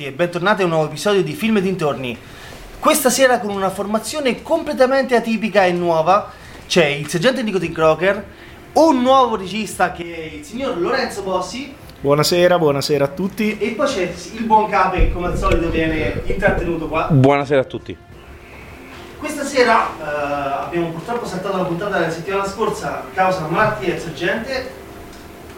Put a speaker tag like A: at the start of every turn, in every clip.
A: Tutti e bentornati a un nuovo episodio di Film e dintorni. Questa sera con una formazione completamente atipica e nuova c'è il sergente Nicotine Crocker, un nuovo regista che è il signor Lorenzo Bossi
B: Buonasera, buonasera a tutti.
A: e poi c'è il buon Cape che come al solito viene intrattenuto qua.
C: Buonasera a tutti.
A: Questa sera eh, abbiamo purtroppo saltato la puntata della settimana scorsa a causa malattia del sergente.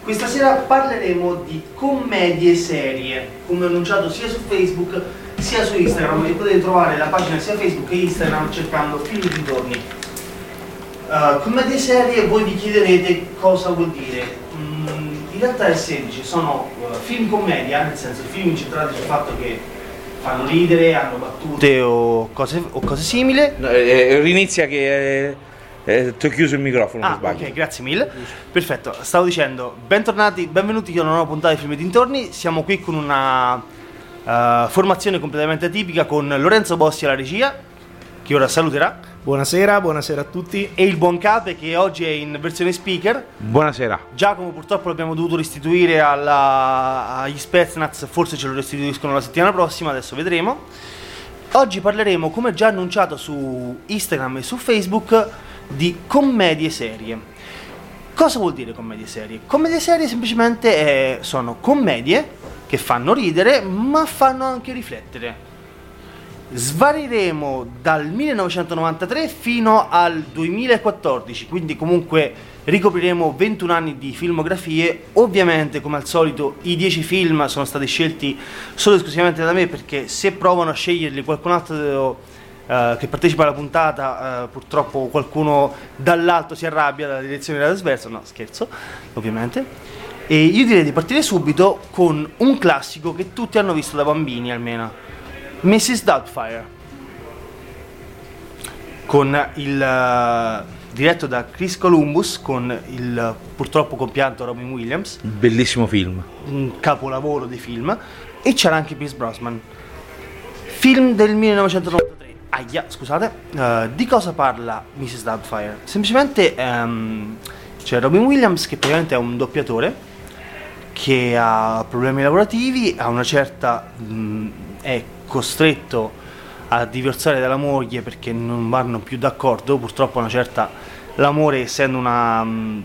A: Questa sera parleremo di commedie serie, come annunciato sia su Facebook sia su Instagram e potete trovare la pagina sia Facebook che Instagram cercando film di dintorni. Eh, commedie serie voi vi chiederete cosa vuol dire. Mm, in realtà è semplice, sono eh, film commedia, nel senso film incentrati sul fatto che fanno ridere, hanno battute o cose, o cose simili.
C: No, eh, rinizia che eh, eh, ti ho chiuso il microfono,
A: Ah,
C: non sbaglio.
A: ok, grazie mille. Perfetto, stavo dicendo, bentornati, benvenuti a una nuova puntata di Film e dintorni. Siamo qui con una eh, formazione completamente atipica con Lorenzo Bossi alla regia, che ora saluterà,
B: Buonasera, buonasera a tutti.
A: e il buon Cape che oggi è in versione speaker.
C: Buonasera.
A: Giacomo purtroppo l'abbiamo dovuto restituire alla- agli Spetsnaz, forse ce lo restituiscono la settimana prossima, adesso vedremo. Oggi parleremo, come già annunciato su Instagram e su Facebook, di commedie serie. Cosa vuol dire commedie serie? Commedie serie semplicemente eh, sono commedie che fanno ridere ma fanno anche riflettere. Svarieremo dal 1993 fino al 2014, quindi comunque ricopriremo 21 anni di filmografie. Ovviamente, come al solito, i 10 film sono stati scelti solo e esclusivamente da me perché se provano a sceglierli qualcun altro eh, che partecipa alla puntata, eh, purtroppo qualcuno dall'alto si arrabbia dalla direzione della sverso. No, scherzo, ovviamente. E io direi di partire subito con un classico che tutti hanno visto da bambini almeno. Mrs. Doubtfire con il eh, diretto da Chris Columbus con il purtroppo compianto Robin Williams
C: Bellissimo film.
A: un capolavoro di film e c'era anche Pierce Brosnan film del 1993 aia scusate Eh, di cosa parla Mrs. Doubtfire semplicemente ehm, c'è Robin Williams che praticamente è un doppiatore che ha problemi lavorativi a una certa mh, è costretto a divorzare dalla moglie perché non vanno più d'accordo purtroppo una certa l'amore essendo una mh,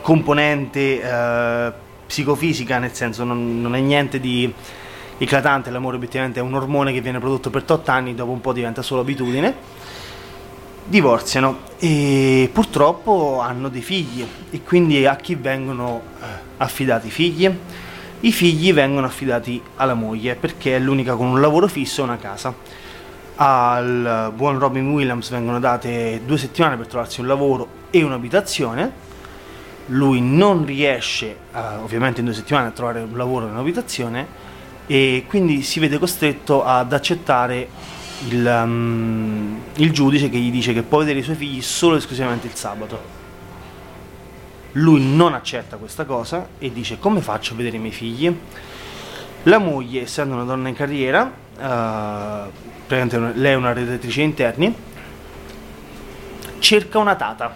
A: componente eh, psicofisica, nel senso non, non è niente di eclatante, l'amore obiettivamente è un ormone che viene prodotto per 8 anni, dopo un po' diventa solo abitudine. Divorziano e purtroppo hanno dei figli e quindi a chi vengono eh, affidati i figli? I figli vengono affidati alla moglie perché è l'unica con un lavoro fisso e una casa. Al buon Robin Williams vengono date due settimane per trovarsi un lavoro e un'abitazione lui non riesce eh, ovviamente in due settimane a trovare un lavoro e un'abitazione e quindi si vede costretto ad accettare il, um, il giudice che gli dice che può vedere i suoi figli solo e esclusivamente il sabato. Lui non accetta questa cosa e dice come faccio a vedere i miei figli? La moglie, essendo una donna in carriera, una- lei è una redattrice interni, cerca una tata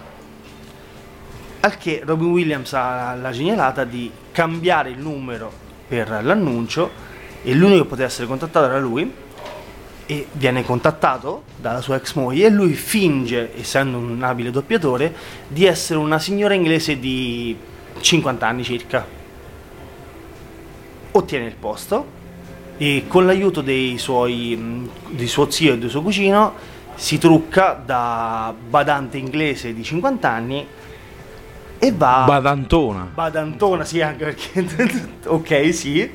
A: al che Robin Williams ha la genialata di cambiare il numero per l'annuncio e l'unico che poteva essere contattato era lui e viene contattato dalla sua ex moglie e lui finge, essendo un abile doppiatore, di essere una signora inglese di 50 anni circa. Ottiene il posto e con l'aiuto dei suoi, di suo zio e di suo cugino si trucca da badante inglese di 50 anni e va
C: Badantona.
A: badantona sì anche perché ok sì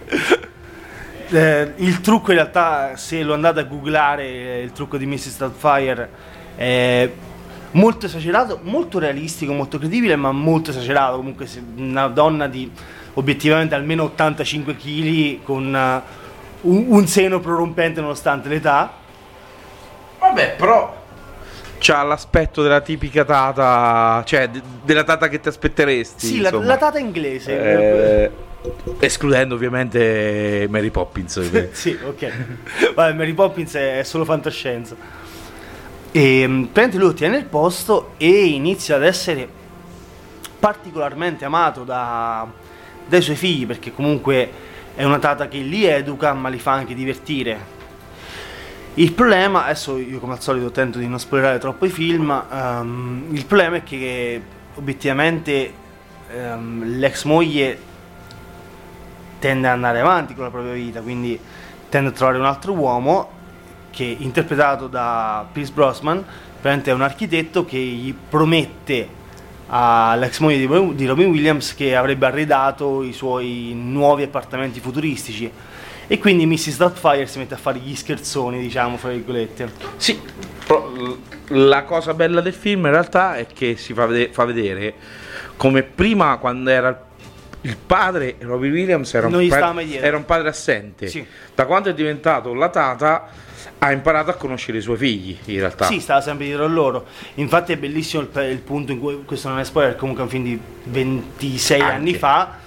A: Eh, il trucco in realtà se lo andate a googlare eh, il trucco di Mrs. Doubtfire è molto esagerato molto realistico molto credibile ma molto esagerato comunque se una donna di obiettivamente almeno 85 kg con eh, un, un seno prorompente nonostante l'età
C: Vabbè, però c'ha l'aspetto della tipica tata, cioè de- della tata che ti aspetteresti.
A: sì la, la tata inglese
C: Eh, escludendo ovviamente Mary Poppins.
A: sì, ok. Vabbè, Mary Poppins è solo fantascienza. E mh, praticamente lui ottiene il posto e inizia ad essere particolarmente amato da- dai suoi figli perché comunque è una tata che li educa ma li fa anche divertire. Il problema, adesso io come al solito tento di non spoilerare troppo i film, ehm, il problema è che obiettivamente ehm, l'ex moglie tende ad andare avanti con la propria vita, quindi tende a trovare un altro uomo che interpretato da Pierce praticamente è un architetto che gli promette all'ex moglie di, Robin Williams che avrebbe arredato i suoi nuovi appartamenti futuristici e quindi Mrs. Doubtfire si mette a fare gli scherzoni, diciamo, fra virgolette.
C: Sì, la cosa bella del film in realtà è che si fa, fa vedere come prima quando era il padre Robin Williams era un,
A: Non gli
C: pa-
A: stava mai dietro.
C: era un padre assente.
A: Sì.
C: Da quando è diventato la tata ha imparato a conoscere i suoi figli in realtà.
A: Sì, stava sempre dietro a loro. Infatti è bellissimo il, il punto in cui, questo non è spoiler, comunque è un film di 26
C: Anche.
A: anni fa.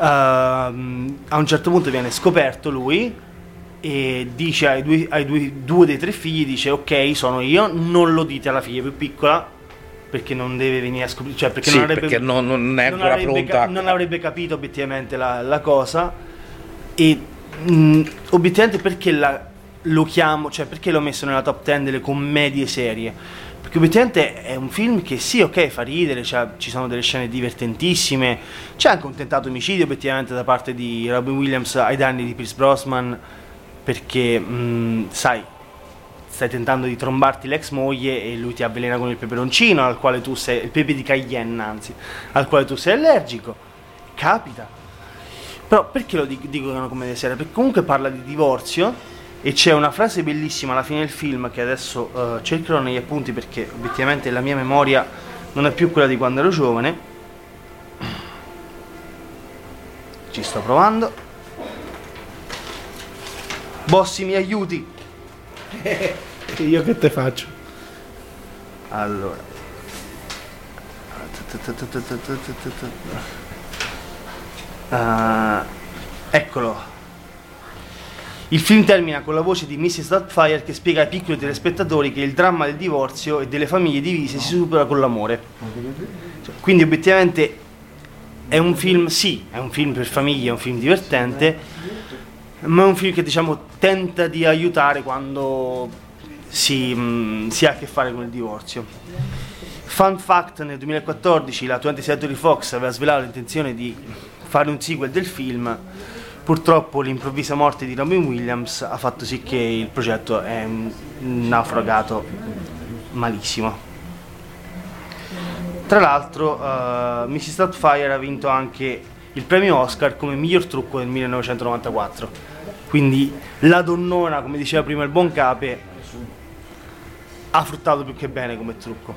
A: Ehm, a un certo punto viene scoperto lui e dice ai, due, ai due- due dei tre figli, dice ok sono io, non lo dite alla figlia più piccola perché non deve venire a scoprire, cioè perché
C: Sì,
A: non avrebbe,
C: perché non, non è
A: non
C: ancora
A: avrebbe
C: pronta.
A: ca- non avrebbe capito obiettivamente la, la cosa e mh, obiettivamente perché la- lo chiamo, cioè perché l'ho messo nella top 10 delle commedie serie? Perché obiettivamente è un film che sì, ok, fa ridere, c'ha- ci sono delle scene divertentissime, c'è anche un tentato omicidio obiettivamente da parte di Robin Williams ai danni di Pierce Brosnan perché, mh, sai, stai tentando di trombarti l'ex moglie e lui ti avvelena con il peperoncino al quale tu sei, il pepe di Cayenne anzi, al quale tu sei allergico. Capita. Però perché lo dico, dico che è una commedia seria? Perché comunque parla di divorzio e c'è una frase bellissima alla fine del film che adesso eh, cercherò negli appunti perché obiettivamente la mia memoria non è più quella di quando ero giovane. Ci sto provando. Bossi mi aiuti.
B: E io che te faccio?
A: Allora. Ah, eccolo. Il film termina con la voce di Mrs. Doubtfire che spiega ai piccoli telespettatori che il dramma del divorzio e delle famiglie divise si supera con l'amore. Quindi obiettivamente è un film, sì, è un film per famiglie, è un film divertente, ma è un film che diciamo tenta di aiutare quando si, mh, si ha a che fare con il divorzio. Fun fact, nel 2014 la 20th Century Fox aveva svelato l'intenzione di fare un sequel del film, purtroppo l'improvvisa morte di Robin Williams ha fatto sì che il progetto è mm, naufragato malissimo. Tra l'altro, eh, Mrs. Doubtfire ha vinto anche il premio Oscar come miglior trucco del 1994. Quindi la donnona, come diceva prima il buon Cape, ha fruttato più che bene come trucco.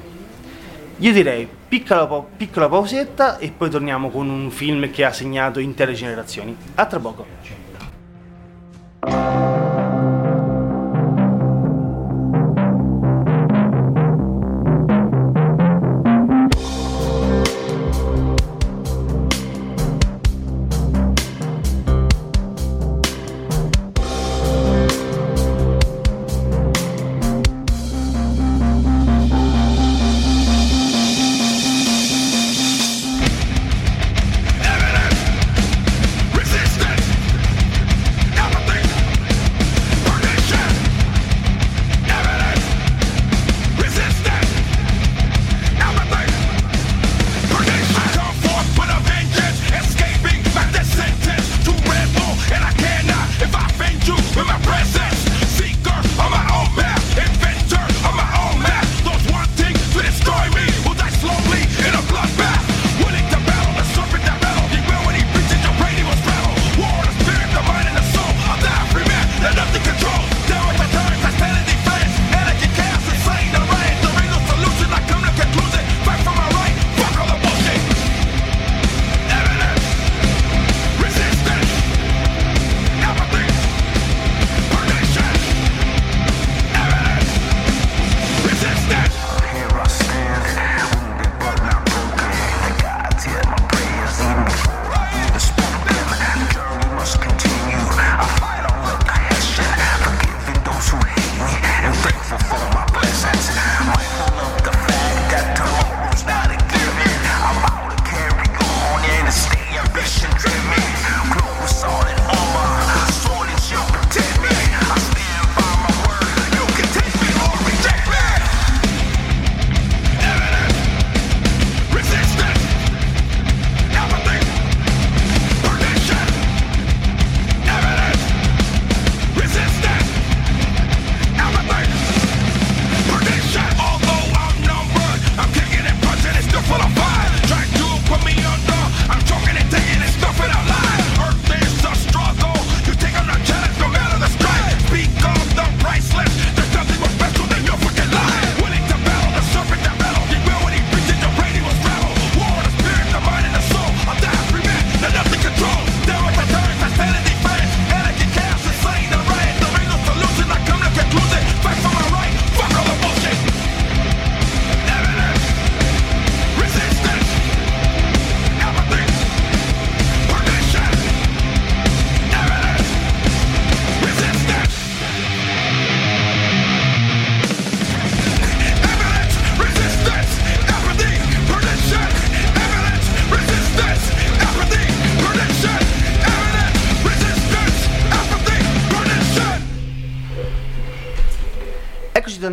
A: Io direi piccola, piccola pausetta e poi torniamo con un film che ha segnato intere generazioni. A tra poco.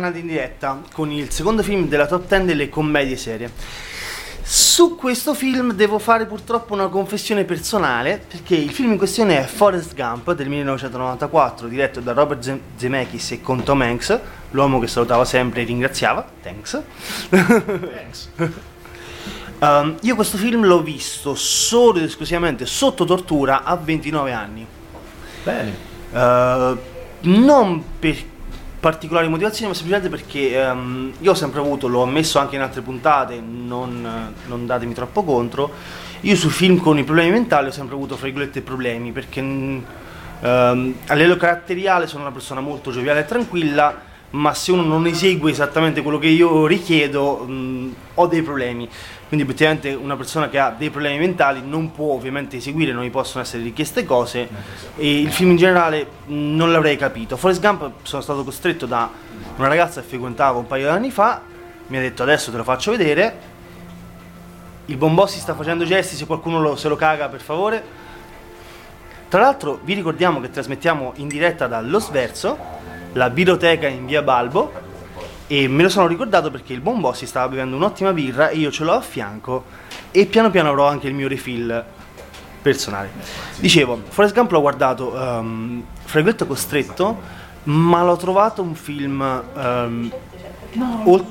A: Tornati in diretta con il secondo film della top 10 delle commedie serie. Su questo film devo fare purtroppo una confessione personale perché il film in questione è Forrest Gump del 1994 diretto da Robert Zem- Zemeckis e con Tom Hanks, l'uomo che salutava sempre e ringraziava. Thanks. Um, io questo film l'ho visto solo ed esclusivamente sotto tortura a 29 anni.
B: Bene.
A: Uh, non per particolari motivazioni, ma semplicemente perché um, io ho sempre avuto, l'ho ammesso anche in altre puntate, non, non datemi troppo contro, io sui film con i problemi mentali ho sempre avuto, fra virgolette, problemi, perché um, a livello caratteriale sono una persona molto gioviale e tranquilla, ma se uno non esegue esattamente quello che io richiedo, um, ho dei problemi. Quindi obiettivamente una persona che ha dei problemi mentali non può ovviamente eseguire, non gli possono essere richieste cose e il film in generale mh, non l'avrei capito. Forrest Gump sono stato costretto da una ragazza che frequentavo un paio di anni fa, mi ha detto adesso te lo faccio vedere, il Bombossi sta facendo gesti, se qualcuno lo, se lo caga per favore. Tra l'altro vi ricordiamo che trasmettiamo in diretta dallo Sverso, la biblioteca in via Balbo, e me lo sono ricordato perché il buon Bossi stava bevendo un'ottima birra e io ce l'ho a fianco e piano piano avrò anche il mio refill personale. Dicevo, Forrest Gump l'ho guardato um, virgolette costretto, ma l'ho trovato un film, um, ol-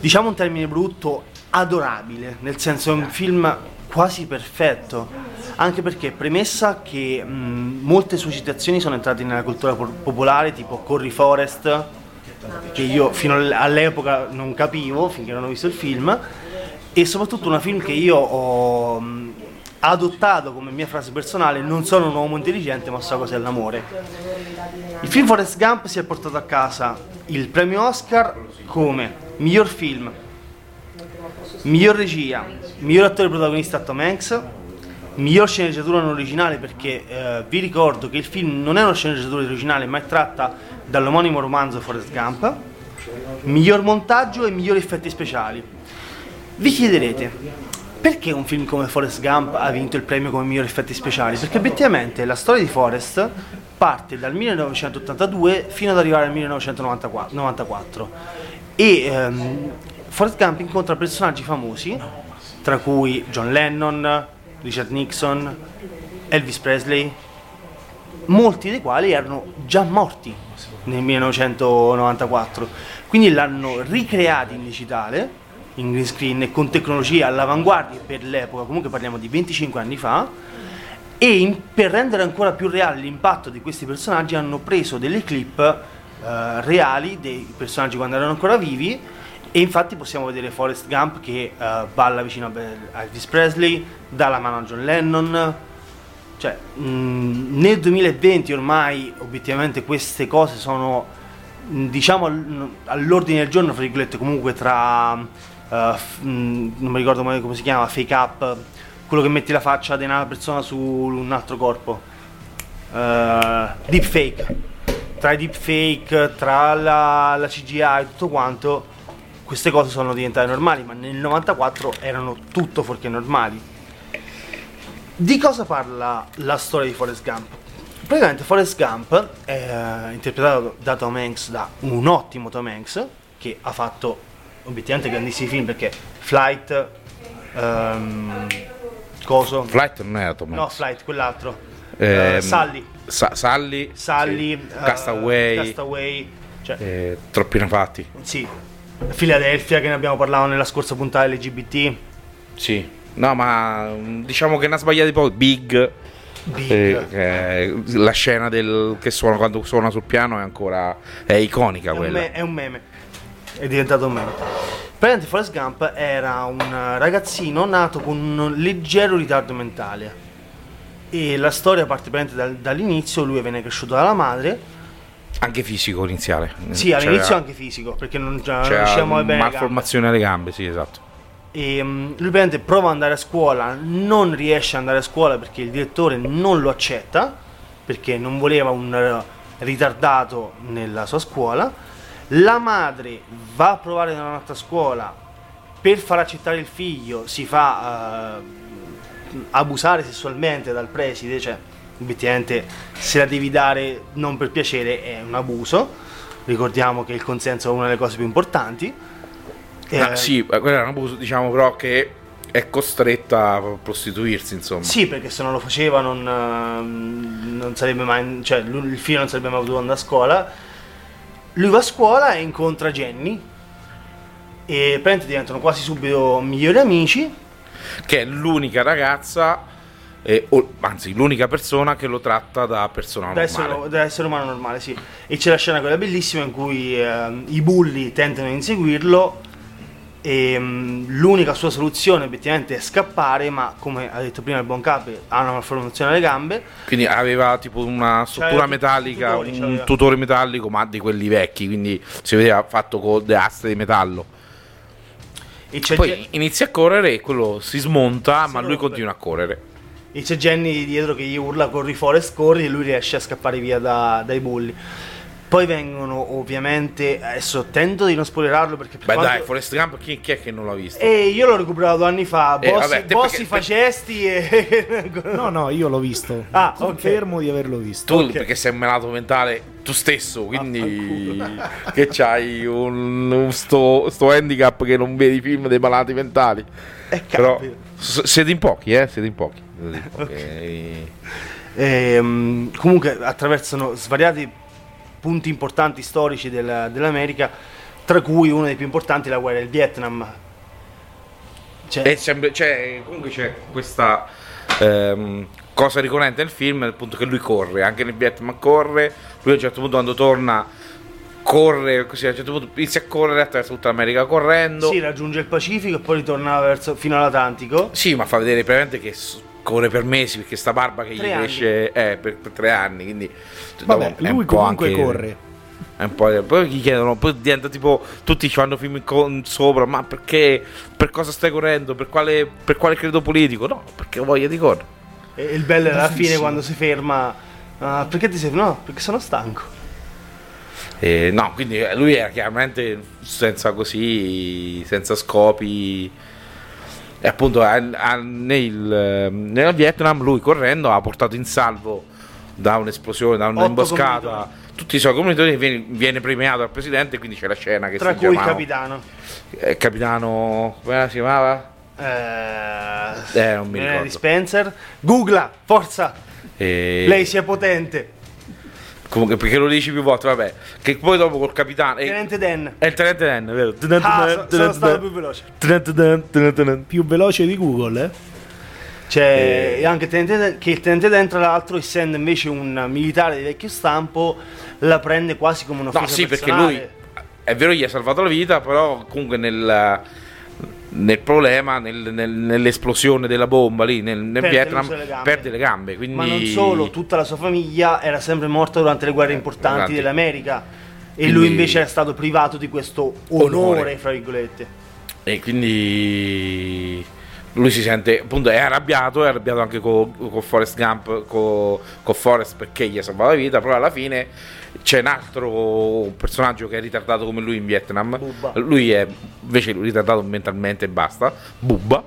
A: diciamo un termine brutto, adorabile, nel senso è un film quasi perfetto, anche perché premessa che mh, molte sue citazioni sono entrate nella cultura po- popolare, tipo Corri Forest, che io fino all'epoca non capivo finché non ho visto il film e soprattutto una film che io ho mh, adottato come mia frase personale non sono un uomo intelligente ma so cos'è l'amore. Il film Forrest Gump si è portato a casa il premio Oscar come miglior film miglior regia miglior attore protagonista Tom Hanks miglior sceneggiatura non originale perché eh, vi ricordo che il film non è una sceneggiatura originale ma è tratta dall'omonimo romanzo Forrest Gump, miglior montaggio e migliori effetti speciali. Vi chiederete, perché un film come Forrest Gump ha vinto il premio come migliori effetti speciali? Perché obiettivamente la storia di Forrest parte dal 1982 fino ad arrivare al 1994 e ehm, Forrest Gump incontra personaggi famosi, tra cui John Lennon, Richard Nixon, Elvis Presley, molti dei quali erano già morti nel 1994. Quindi l'hanno ricreati in digitale, in green screen con tecnologie all'avanguardia per l'epoca, comunque parliamo di 25 anni fa, e in, per rendere ancora più reale l'impatto di questi personaggi hanno preso delle clip eh, reali dei personaggi quando erano ancora vivi e infatti possiamo vedere Forrest Gump che eh, balla vicino a Elvis Presley, dà la mano a John Lennon, cioè, mh, nel 2020 ormai obiettivamente queste cose sono mh, diciamo all'ordine del giorno, fra virgolette, comunque tra uh, f- mh, non mi ricordo mai come si chiama, fake up, quello che metti la faccia di una persona su un altro corpo. Uh, deepfake. Tra i deepfake, tra la, la CGI e tutto quanto, queste cose sono diventate normali, ma nel 94 erano tutto fuorché normali di cosa parla la storia di Forrest Gump? Praticamente Forrest Gump è interpretato da Tom Hanks, da un ottimo Tom Hanks, che ha fatto obiettivamente grandissimi film perché Flight, um, Coso...
C: Flight non era Tom Hanks.
A: No, Flight, quell'altro.
C: Eh,
A: uh, Sally.
C: Sa- Sally.
A: Sally.
C: Sì. Uh, Castaway.
A: Castaway. Cioè,
C: eh, troppi nefatti.
A: Sì. Philadelphia che ne abbiamo parlato nella scorsa puntata LGBT.
C: Sì. No, ma diciamo che ne ha sbagliati poi. Big.
A: Big.
C: Eh, eh, la scena del, che suona quando suona sul piano è ancora è iconica
A: è
C: quella.
A: Un me- è un meme. È diventato un meme. Praticamente Forrest Gump era un ragazzino nato con un leggero ritardo mentale. E la storia parte praticamente dall'inizio, lui viene cresciuto dalla madre.
C: Anche fisico iniziale.
A: Sì, all'inizio anche fisico, perché non, non riusciamo a bene.
C: Malformazione alle gambe, sì, esatto.
A: E um, lui praticamente prova ad andare a scuola, non riesce ad andare a scuola perché il direttore non lo accetta, perché non voleva un ritardato nella sua scuola. La madre va a provare ad andare a scuola per far accettare il figlio, si fa uh, abusare sessualmente dal preside, cioè obiettivamente se la devi dare non per piacere è un abuso. Ricordiamo che il consenso è una delle cose più importanti.
C: Ah,
A: Eh,
C: sì, eh, quello è un abuso, diciamo però che è costretta a prostituirsi, insomma.
A: Sì, perché se non lo faceva non, ehm, non sarebbe mai. cioè lui- il figlio non sarebbe mai potuto andare a scuola. Lui va a scuola e incontra Jenny. E praticamente diventano quasi subito migliori amici.
C: Che è l'unica ragazza, eh, o- anzi l'unica persona che lo tratta da persona
A: Da
C: normale.
A: essere, da essere umano normale, sì. E c'è la scena quella bellissima in cui ehm, i bulli tentano di inseguirlo. E mm, l'unica sua soluzione obiettivamente è scappare, ma come ha detto prima il buon Cape, ha una malformazione alle gambe.
C: Quindi aveva tipo una struttura
A: C'aveva
C: metallica,
A: tutori,
C: un
A: c'aveva.
C: tutore metallico, ma di quelli vecchi, quindi si vedeva fatto con le aste di metallo.
A: E
C: Poi
A: Gen-
C: inizia a correre e quello si smonta,
A: Si
C: ma lui continua a correre.
A: E c'è Jenny dietro che gli urla corri Forest corri e lui riesce a scappare via da- dai bulli. Poi vengono ovviamente, adesso tento di non spoilerarlo perché per
C: Beh
A: quanto-
C: dai, Forrest Gump chi, chi è che non l'ha visto?
A: E io l'ho recuperato anni fa,
C: Eh,
A: bossi,
C: vabbè,
A: bossi
C: perché-
A: facesti e...
B: No, no, io l'ho visto.
A: Ah.
B: Confermo di averlo visto.
C: Tu
A: ok.
C: perché sei un malato mentale tu stesso, quindi
A: Vaffanculo.
C: che c'hai un, un sto, sto handicap che non vedi film dei malati mentali.
A: Eh,
C: Però siete in pochi, eh? Siete in pochi. Pochi. Eh,
A: Ehm, comunque attraversano svariati punti importanti storici del- dell'America, tra cui uno dei più importanti è la guerra del Vietnam. Cioè,
C: E sembra- cioè, comunque c'è questa ehm, cosa ricorrente nel film, appunto che lui corre, anche nel Vietnam corre, lui a un certo punto quando torna corre, così a un certo punto inizia a correre attraverso tutta l'America correndo.
A: sì, raggiunge il Pacifico e poi ritorna verso, fino all'Atlantico.
C: Sì, ma fa vedere praticamente che corre per mesi perché sta barba che
A: Tre
C: gli
A: anni.
C: cresce eh, per, per tre anni, quindi
B: Vabbè,
C: dopo
B: lui comunque
C: anche-
B: corre.
C: Po', poi gli chiedono, poi diventa tipo tutti ci fanno film con sopra, ma perché per cosa stai correndo? Per quale, per quale credo politico? No, perché ho voglia di correre.
A: E il bello è alla fine quando si ferma. "Ah, perché ti sei No, perché sono stanco.
C: E no, quindi eh, lui era chiaramente senza così, senza scopi. E appunto a- a- nel, eh, nel Vietnam lui correndo ha portato in salvo da un'esplosione, da un'imboscata, tutti i suoi commilitoni viene, viene premiato dal presidente, quindi c'è la scena che
A: Tra cui il capitano.
C: eh, capitano, come si chiamava?
A: Eh,
C: Eh, non mi
A: eh,
C: ricordo.
A: di Spencer. Googla, forza!
C: E-
A: Lei sia potente.
C: Comunque, perché lo dici più volte, vabbè. Che poi dopo col capitano. e-
A: Tenente Dan.
C: È il tenente Dan, vero?
A: Ah, so- sono stato più veloce.
B: Più veloce di Google, eh?
A: C'è
C: Eh.
A: anche il tenente Dan, che il tenente Dan, tra l'altro, essendo invece un militare di vecchio stampo, la prende quasi come una
C: No,
A: offesa
C: sì, perché
A: personale.
C: lui è vero, gli ha salvato la vita, però comunque nel, nel problema, nel- nel- nell'esplosione della bomba lì nel, nel
A: Perde
C: Vietnam,
A: gambe.
C: perde le gambe. Quindi...
A: Ma non solo, tutta la sua famiglia era sempre morta durante le guerre
C: Eh,
A: importanti
C: avanti.
A: dell'America. E
C: Quindi-
A: lui invece era stato privato di questo onore,
C: Onore.
A: fra virgolette.
C: E quindi lui si sente, appunto, è arrabbiato, è arrabbiato anche con Forrest Gump, con Forrest perché gli ha salvato la vita, però alla fine c'è un altro personaggio che è ritardato come lui in Vietnam.
A: Bubba.
C: Lui è invece ritardato mentalmente e basta, Bubba.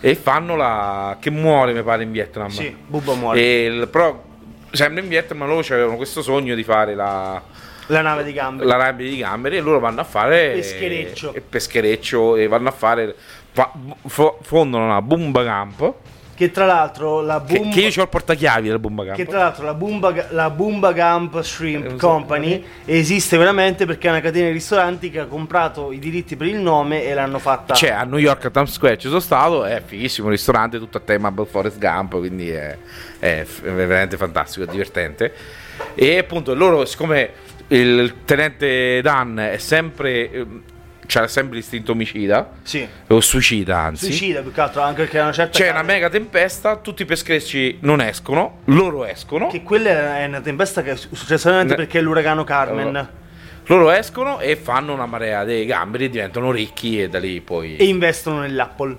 C: E fanno la... che muore mi pare in Vietnam.
A: Sì, Bubba muore.
C: Il- però sempre in Vietnam loro avevano questo sogno di fare la,
A: La nave di gambe.
C: la rabbia di gamberi e loro vanno a fare
A: Peschereccio.
C: e peschereccio e vanno a fare fa- fo- fondano una Bumba Camp
A: Che tra l'altro la
C: che,
A: Bumba...
C: che io ho il portachiavi del Bumba Camp
A: Che tra l'altro la Bumba, la Bumba Gump Shrimp
C: Eh, lo so.
A: Company esiste veramente perché è una catena di ristoranti che ha comprato i diritti per il nome e l'hanno fatta.
C: c'è a New York a Times Square ci sono stato è fighissimo il ristorante tutto a tema Forest Gump quindi è, è è veramente fantastico è divertente e appunto loro siccome il tenente Dan è sempre c'ha sempre l'istinto omicida
A: Sì.
C: o suicida anzi
A: Suicida più che altro anche perché una certa.
C: C'è una mega tempesta, tutti i pescherecci non escono, loro escono,
A: Che quella è una tempesta che è successa veramente
C: Ne-
A: perché è l'uragano Carmen.
C: loro escono e fanno una marea dei gamberi e diventano ricchi e da lì poi...
A: E investono nell'Apple.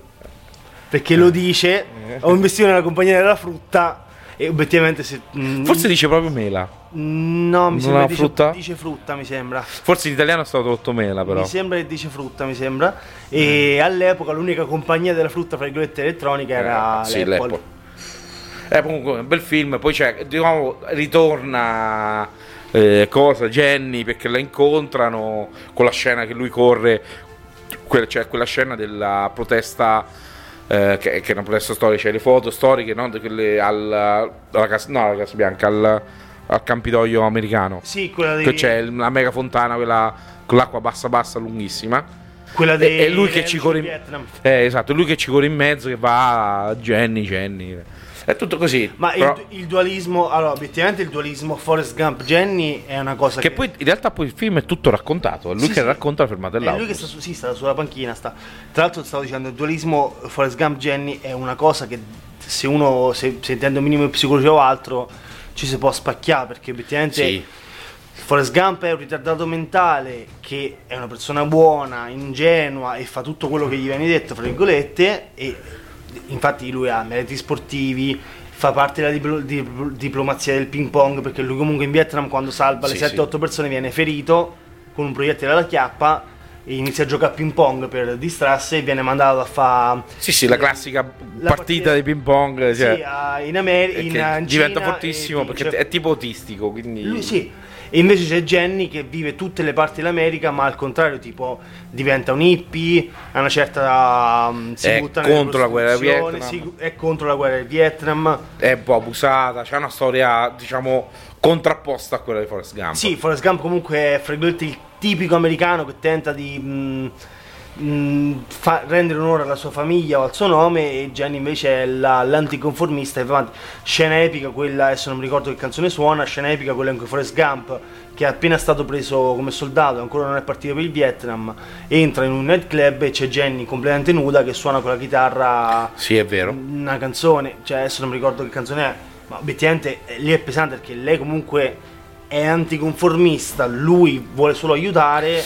A: Perché lo dice, ho investito nella compagnia della frutta e obiettivamente se... mm,
C: Forse dice proprio mela,
A: No, mi sembra
C: ha
A: dice
C: frutta?
A: dice frutta, mi sembra.
C: forse in italiano è stato tradotto mela però.
A: Mi sembra che dice frutta, mi sembra. E all'epoca l'unica compagnia della frutta, fra virgolette, elettronica era
C: Eh, sì,
A: l'Apple.
C: l'Apple. È comunque un bel film, poi c'è, diciamo, ritorna eh, cosa, Jenny, perché la incontrano con la scena che lui corre, que- cioè quella scena della protesta, eh, che, che è una protesta storica, cioè le foto storiche no? Quelle al, alla Casa, no, alla Casa Bianca, al, al Campidoglio americano.
A: Sì, quella di...
C: Che c'è la mega fontana, quella con l'acqua bassa bassa, lunghissima.
A: Quella dei
C: e lui che ci corre in,
A: Vietnam.
C: eh, esatto, lui che ci corre in mezzo, che va a Jenny, Jenny. È tutto così.
A: Ma
C: però-
A: il, il dualismo, allora, obiettivamente il dualismo Forrest Gump Jenny è una cosa
C: che
A: che,
C: poi in realtà poi il film è tutto raccontato. È lui
A: Sì,
C: che
A: sì.
C: racconta la fermata
A: è
C: dell'auto.
A: lui che sta, su, sì, sta sulla panchina. Sta. Tra l'altro, stavo dicendo, il dualismo Forrest Gump Jenny è una cosa che se uno, se, se intende un minimo di psicologia o altro, ci si può spacchiare perché obiettivamente.
C: Sì.
A: Forrest Gump è un ritardato mentale che è una persona buona, ingenua e fa tutto quello che gli viene detto, fra virgolette, e infatti lui ha meriti sportivi, fa parte della diplo- di- diplomazia del ping pong perché lui comunque in Vietnam quando salva le
C: Sì,
A: 7-8 persone viene ferito con un proiettile alla chiappa e inizia a giocare a ping pong per distrarsi e viene mandato a fare
C: Sì, sì, la classica
A: La
C: partita di ping pong. Cioè,
A: sì, in America, in
C: diventa fortissimo perché è tipo autistico. Quindi...
A: Lui sì. E invece c'è Jenny che vive tutte le parti dell'America, ma al contrario, tipo, diventa un hippie, a una certa. um, si
C: È
A: butta
C: contro la guerra del Vietnam.
A: si- è contro la guerra del Vietnam.
C: È un po' abusata. C'è una storia, diciamo, contrapposta a quella di Forrest Gump.
A: Sì, Forrest Gump comunque è il tipico americano che tenta di mh, mh, fa- rendere onore alla sua famiglia o al suo nome e Jenny invece è la- l'anticonformista e va avanti. Scena epica quella, adesso non mi ricordo che canzone suona, scena epica quella in cui Forrest Gump che è appena stato preso come soldato, ancora non è partito per il Vietnam, entra in un nightclub e c'è Jenny completamente nuda che suona con la chitarra
C: Sì, è vero.
A: una canzone, cioè adesso non mi ricordo che canzone è, ma obiettivamente eh, lì è pesante perché lei comunque è anticonformista, lui vuole solo aiutare.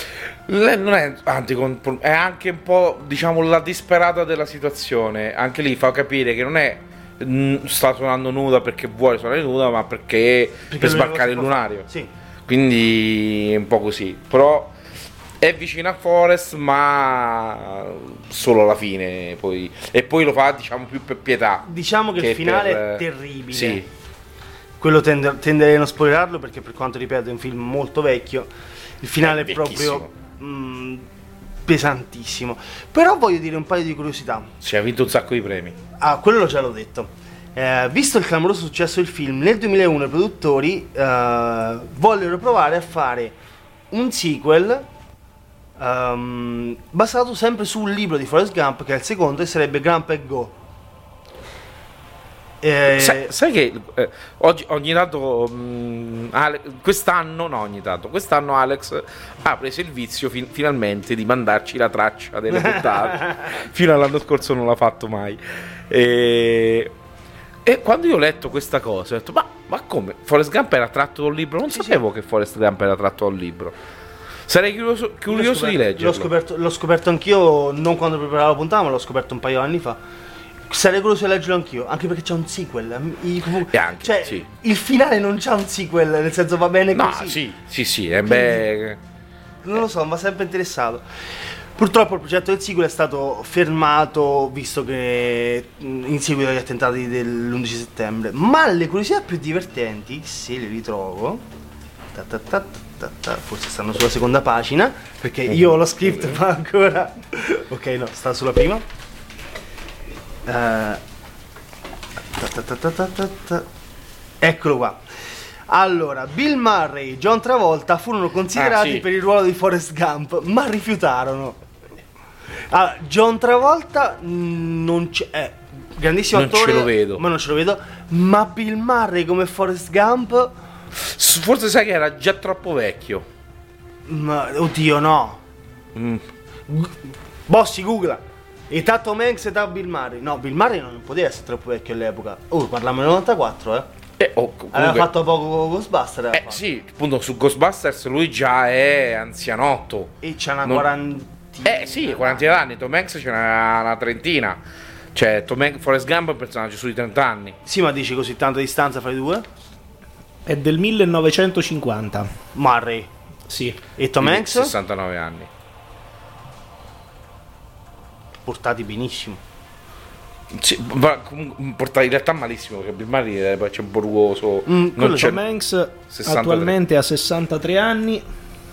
C: Lei non è anticonform- è anche un po', diciamo, la disperata della situazione. Anche lì fa capire che non è mm, sta suonando nuda perché vuole suonare nuda, ma perché, per
A: lui
C: sbarcare il lunario.
A: Sì.
C: Quindi è un po' così. Però è vicino a Forest, ma solo alla fine. Poi. E poi lo fa, diciamo, più per pietà.
A: Diciamo che,
C: Che
A: il finale
C: per-
A: è terribile.
C: Sì.
A: Quello tende- tenderei a non spoilerarlo perché per quanto ripeto è un film molto vecchio. Il finale
C: È
A: è, proprio
C: vecchissimo.
A: mm, pesantissimo. Però voglio dire un paio di curiosità.
C: Si ha vinto un sacco di premi.
A: Ah, quello già l'ho detto. Eh, visto il clamoroso successo del film, nel 2001 i produttori eh, vollero provare a fare un sequel ehm, basato sempre sul libro di Forrest Gump, che è il secondo, e sarebbe Gump e Go. Eh,
C: Sai, sai che eh, oggi, ogni tanto mm, Ale- quest'anno, no ogni tanto, quest'anno Alex ha preso il vizio fin- finalmente di mandarci la traccia delle puntate. Fino all'anno scorso non l'ha fatto mai. E, e quando io ho letto questa cosa, ho detto: Ma, ma come? Forrest Gump era tratto dal libro? Non sapevo che Forrest Gump era tratto dal libro. Sarei curioso, curioso di leggerlo.
A: L'ho scoperto, l'ho scoperto anch'io, non quando preparavo la puntata, ma l'ho scoperto un paio di anni fa. Sarei curioso di leggerlo anch'io, anche perché c'è un sequel. I-
C: E anche,
A: cioè,
C: sì.
A: il finale non c'ha un sequel, nel senso va bene
C: No,
A: così.
C: sì, sì, sì, eh, beh,
A: Non lo so, mi ha sempre interessato. Purtroppo il progetto del sequel è stato fermato visto che mh, in seguito agli attentati dell'11 settembre. Ma le curiosità più divertenti, se le ritrovo, ta ta ta ta ta, forse stanno sulla seconda pagina, perché io ho lo script ma ancora... Ok, no, sta sulla prima. Eh, ta. Eccolo qua. Allora, Bill Murray e John Travolta furono considerati
C: Ah, sì.
A: per il ruolo di Forrest Gump, ma rifiutarono. Allora, John Travolta mh, non c'è. È grandissimo
C: Non
A: attore.
C: ce lo vedo.
A: Ma non ce lo vedo. Ma Bill Murray come Forrest Gump.
C: Forse sai che era già troppo vecchio.
A: ma- oddio, no.
C: Mm.
A: Bossi, googla. Età Tom Hanks, età Bill Murray. No, Bill Murray non poteva essere troppo vecchio all'epoca. Oh, parliamo del 94, eh.
C: Eh, oh, comunque-
A: Aveva fatto poco Ghostbuster. aveva
C: eh,
A: fatto.
C: sì, appunto su Ghostbusters lui già è anzianotto.
A: E c'ha una
C: Non-
A: quarantina.
C: Eh sì, 40 anni, Tom Hanks ce n'ha una trentina. Cioè, Tom Hanks, Forrest Gump è un personaggio sui 30 anni.
A: Sì, ma dici così tanta distanza fra i due?
B: È del 1950.
A: Murray.
B: Sì.
A: E Tom Hanks?
C: 69 anni.
A: Portati benissimo.
C: Sì, ma comunque porta in realtà malissimo perché Bill Murray poi c'è un borgoso.
A: Mm,
C: non
A: quello
C: c'è,
B: Tom Hanks
C: 63.
B: attualmente ha 63 anni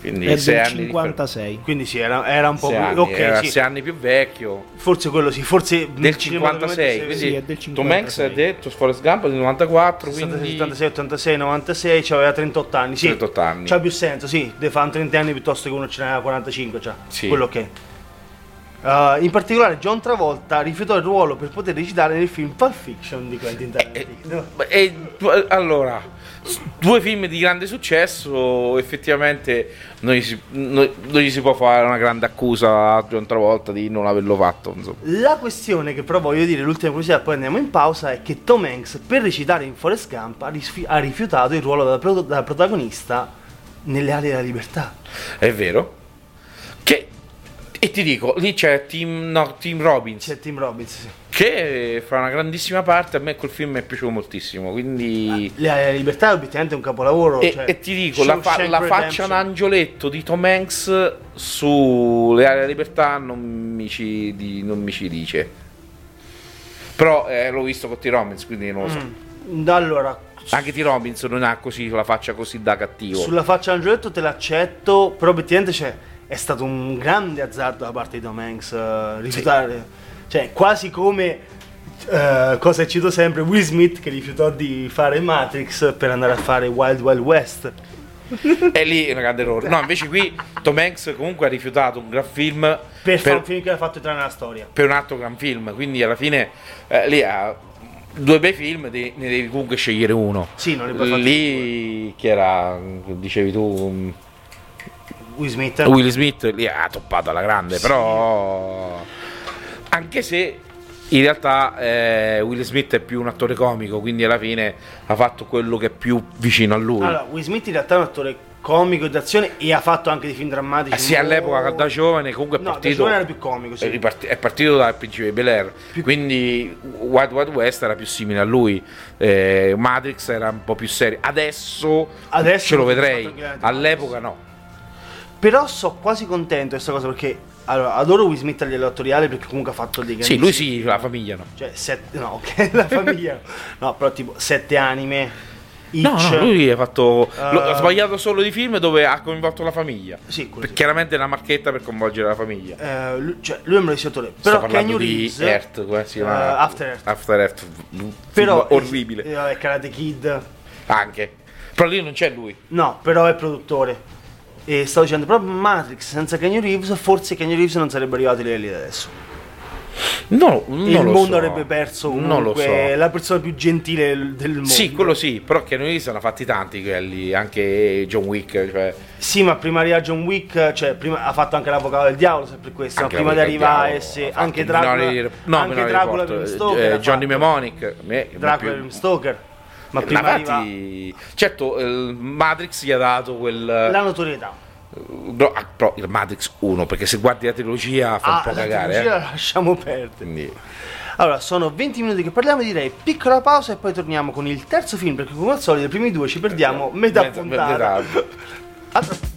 C: quindi
B: è
C: sei
B: del
C: anni di
B: 56.
A: Quindi sì, era, era un po'
C: sei
A: più...
C: anni,
A: Ok,
C: era
A: sì.
C: sei anni più vecchio.
A: Forse quello sì, forse...
C: Del
A: cinematografamente
C: 56,
A: sì,
C: quindi
B: Sì, è del
C: Tom Hanks
B: 56.
C: ha detto Forrest Gump del 94,
A: 76,
C: quindi
A: 76, 86, 96, cioè aveva 38 anni, sì.
C: 38 anni.
A: C'ha più senso, sì, deve fare 30 anni piuttosto che uno ce n'aveva 45, cioè.
C: Sì.
A: Quello che Uh, in particolare John Travolta rifiutò il ruolo per poter recitare nel film Pulp Fiction di Quentin Tarantino.
C: E, allora, s- due film di grande successo, effettivamente non gli, si, può fare una grande accusa a John Travolta di non averlo fatto. Insomma.
A: La questione che però voglio dire, l'ultima curiosità, poi andiamo in pausa, è che Tom Hanks per recitare in Forrest Gump ha, risfi- ha rifiutato il ruolo da, pro- da protagonista nelle ali della libertà.
C: È vero? Che, e ti dico, lì c'è Tim, no, Tim Robbins,
A: C'è Tim Robbins, sì.
C: che fa una grandissima parte. A me quel film è piaciuto moltissimo. Quindi.
A: Le ali della libertà è obiettivamente un capolavoro.
C: E,
A: cioè,
C: e ti dico, la, fa- la faccia un angioletto di Tom Hanks sulle aree della libertà non mi ci, di- non mi ci dice. Però eh, l'ho visto con T. Robbins, quindi non lo so.
A: Mm, Allora,
C: Anche T. Robbins non ha così la faccia così da cattivo.
A: Sulla faccia Angioletto te l'accetto, però obiettivamente cioè, è stato un grande azzardo da parte di Tom Hanks eh, rifiutare. Cioè, quasi come eh, cosa che cito sempre Will Smith che rifiutò di fare Matrix per andare a fare Wild Wild West.
C: E lì è una grande errore. No, invece qui Tom Hanks comunque ha rifiutato un gran film
A: Per, fare un
C: per,
A: film che ha fatto entrare nella storia.
C: per un altro gran film. Quindi alla fine eh, lì ha due bei film, de- ne devi comunque scegliere uno.
A: Sì, non ne puoi fare
C: Lì chi era, dicevi tu,
A: Will Smith.
C: Will Smith lì ha toppato alla grande, però anche se in realtà eh, Will Smith è più un attore comico, quindi alla fine ha fatto quello che è più vicino a lui.
A: Allora, Will Smith in realtà è un attore comico d'azione e ha fatto anche dei film drammatici.
C: Eh sì, all'epoca da giovane comunque è
A: No, da
C: partito
A: giovane era più comico, sì.
C: è, riparti- è partito dal Principe di Bel Air, quindi Wild Wild West era più simile a lui, eh, Matrix era un po' più serio. Adesso,
A: Adesso
C: ce lo vedrei, all'epoca no.
A: Però so quasi contento di questa cosa perché allora, adoro Will Smith a livello attoriale perché comunque ha fatto dei
C: Sì,
A: grandissimi
C: lui sì, la famiglia no.
A: Cioè, sette, no, ok, la famiglia. no, però tipo sette anime.
C: No, no, lui ha fatto. lo-
A: Eh,
C: ha sbagliato solo di film dove ha coinvolto la famiglia.
A: Sì, quello
C: Per-
A: sì.
C: Chiaramente è una marchetta per coinvolgere la famiglia.
A: Eh, lui, cioè, lui è un bravissimo Però Kenny Reeves.
C: Earth, come si
A: eh,
C: chiama?
A: After Earth.
C: After Earth.
A: Però
C: orribile.
A: Eh, Karate Kid.
C: Anche. Però lì non c'è lui.
A: No, però è produttore. E stavo dicendo, proprio Matrix senza Kenny Reeves, forse Kenny Reeves non sarebbe arrivato lì adesso.
C: No, non
A: il mondo
C: so.
A: avrebbe perso comunque
C: Non lo so.
A: la persona più gentile del mondo.
C: Sì, quello sì, però che noi sono fatti tanti quelli, anche John Wick, cioè
A: Sì, ma prima di arrivare a John Wick, cioè prima ha fatto anche l'avvocato del diavolo, sempre questo, ma
C: anche
A: prima di arrivare
C: ha fatto
A: anche Dracula,
C: no,
A: anche Dracula
C: eh,
A: Stoker, ha
C: Johnny. Mnemonic,
A: Dracula Bram Stoker. Ma
C: Ma
A: prima di arrivare
C: infatti, certo, il Matrix gli ha dato quel
A: la notorietà.
C: No, ah, però il Matrix 1, perché se guardi la trilogia fa un po'
A: la
C: cagare.
A: trilogia
C: eh.
A: la lasciamo perdere.
C: Quindi,
A: Allora, sono 20 minuti che parliamo, direi piccola pausa e poi torniamo con il terzo film, perché come al solito i primi due ci perdiamo metà
C: Mezza-
A: puntata.
C: metà.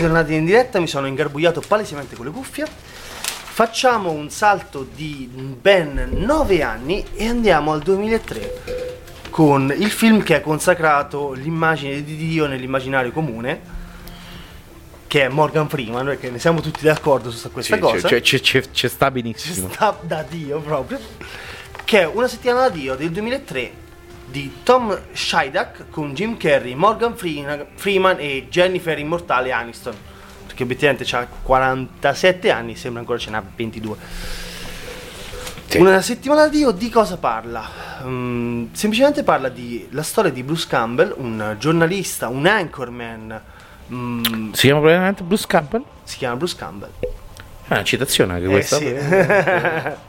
A: Eccoci tornati in diretta, mi sono ingarbugliato palesemente con le cuffie. Facciamo un salto di ben 9 anni e andiamo al 2003 con il film che ha consacrato l'immagine di Dio nell'immaginario comune, che è Morgan Freeman, perché ne siamo tutti d'accordo su questa
C: Sì,
A: cosa.
C: cioè, c'è, c'è- c'è sta
A: Ci
C: benissimo.
A: sta da Dio proprio. Che è una settimana da Dio del 2003 di Tom Scheidak con Jim Carrey, Morgan Freeman, e Jennifer Immortale Aniston. Perché obiettivamente ha 47 anni, sembra ancora ce n'ha 22.
C: Sì.
A: Una settimana da Dio di cosa parla? Mm, semplicemente parla di la storia di Bruce Campbell, un giornalista, un anchorman. mm,
C: Si chiama probabilmente Bruce Campbell?
A: si chiama Bruce Campbell.
C: È una citazione anche
A: Eh,
C: questa.
A: sì.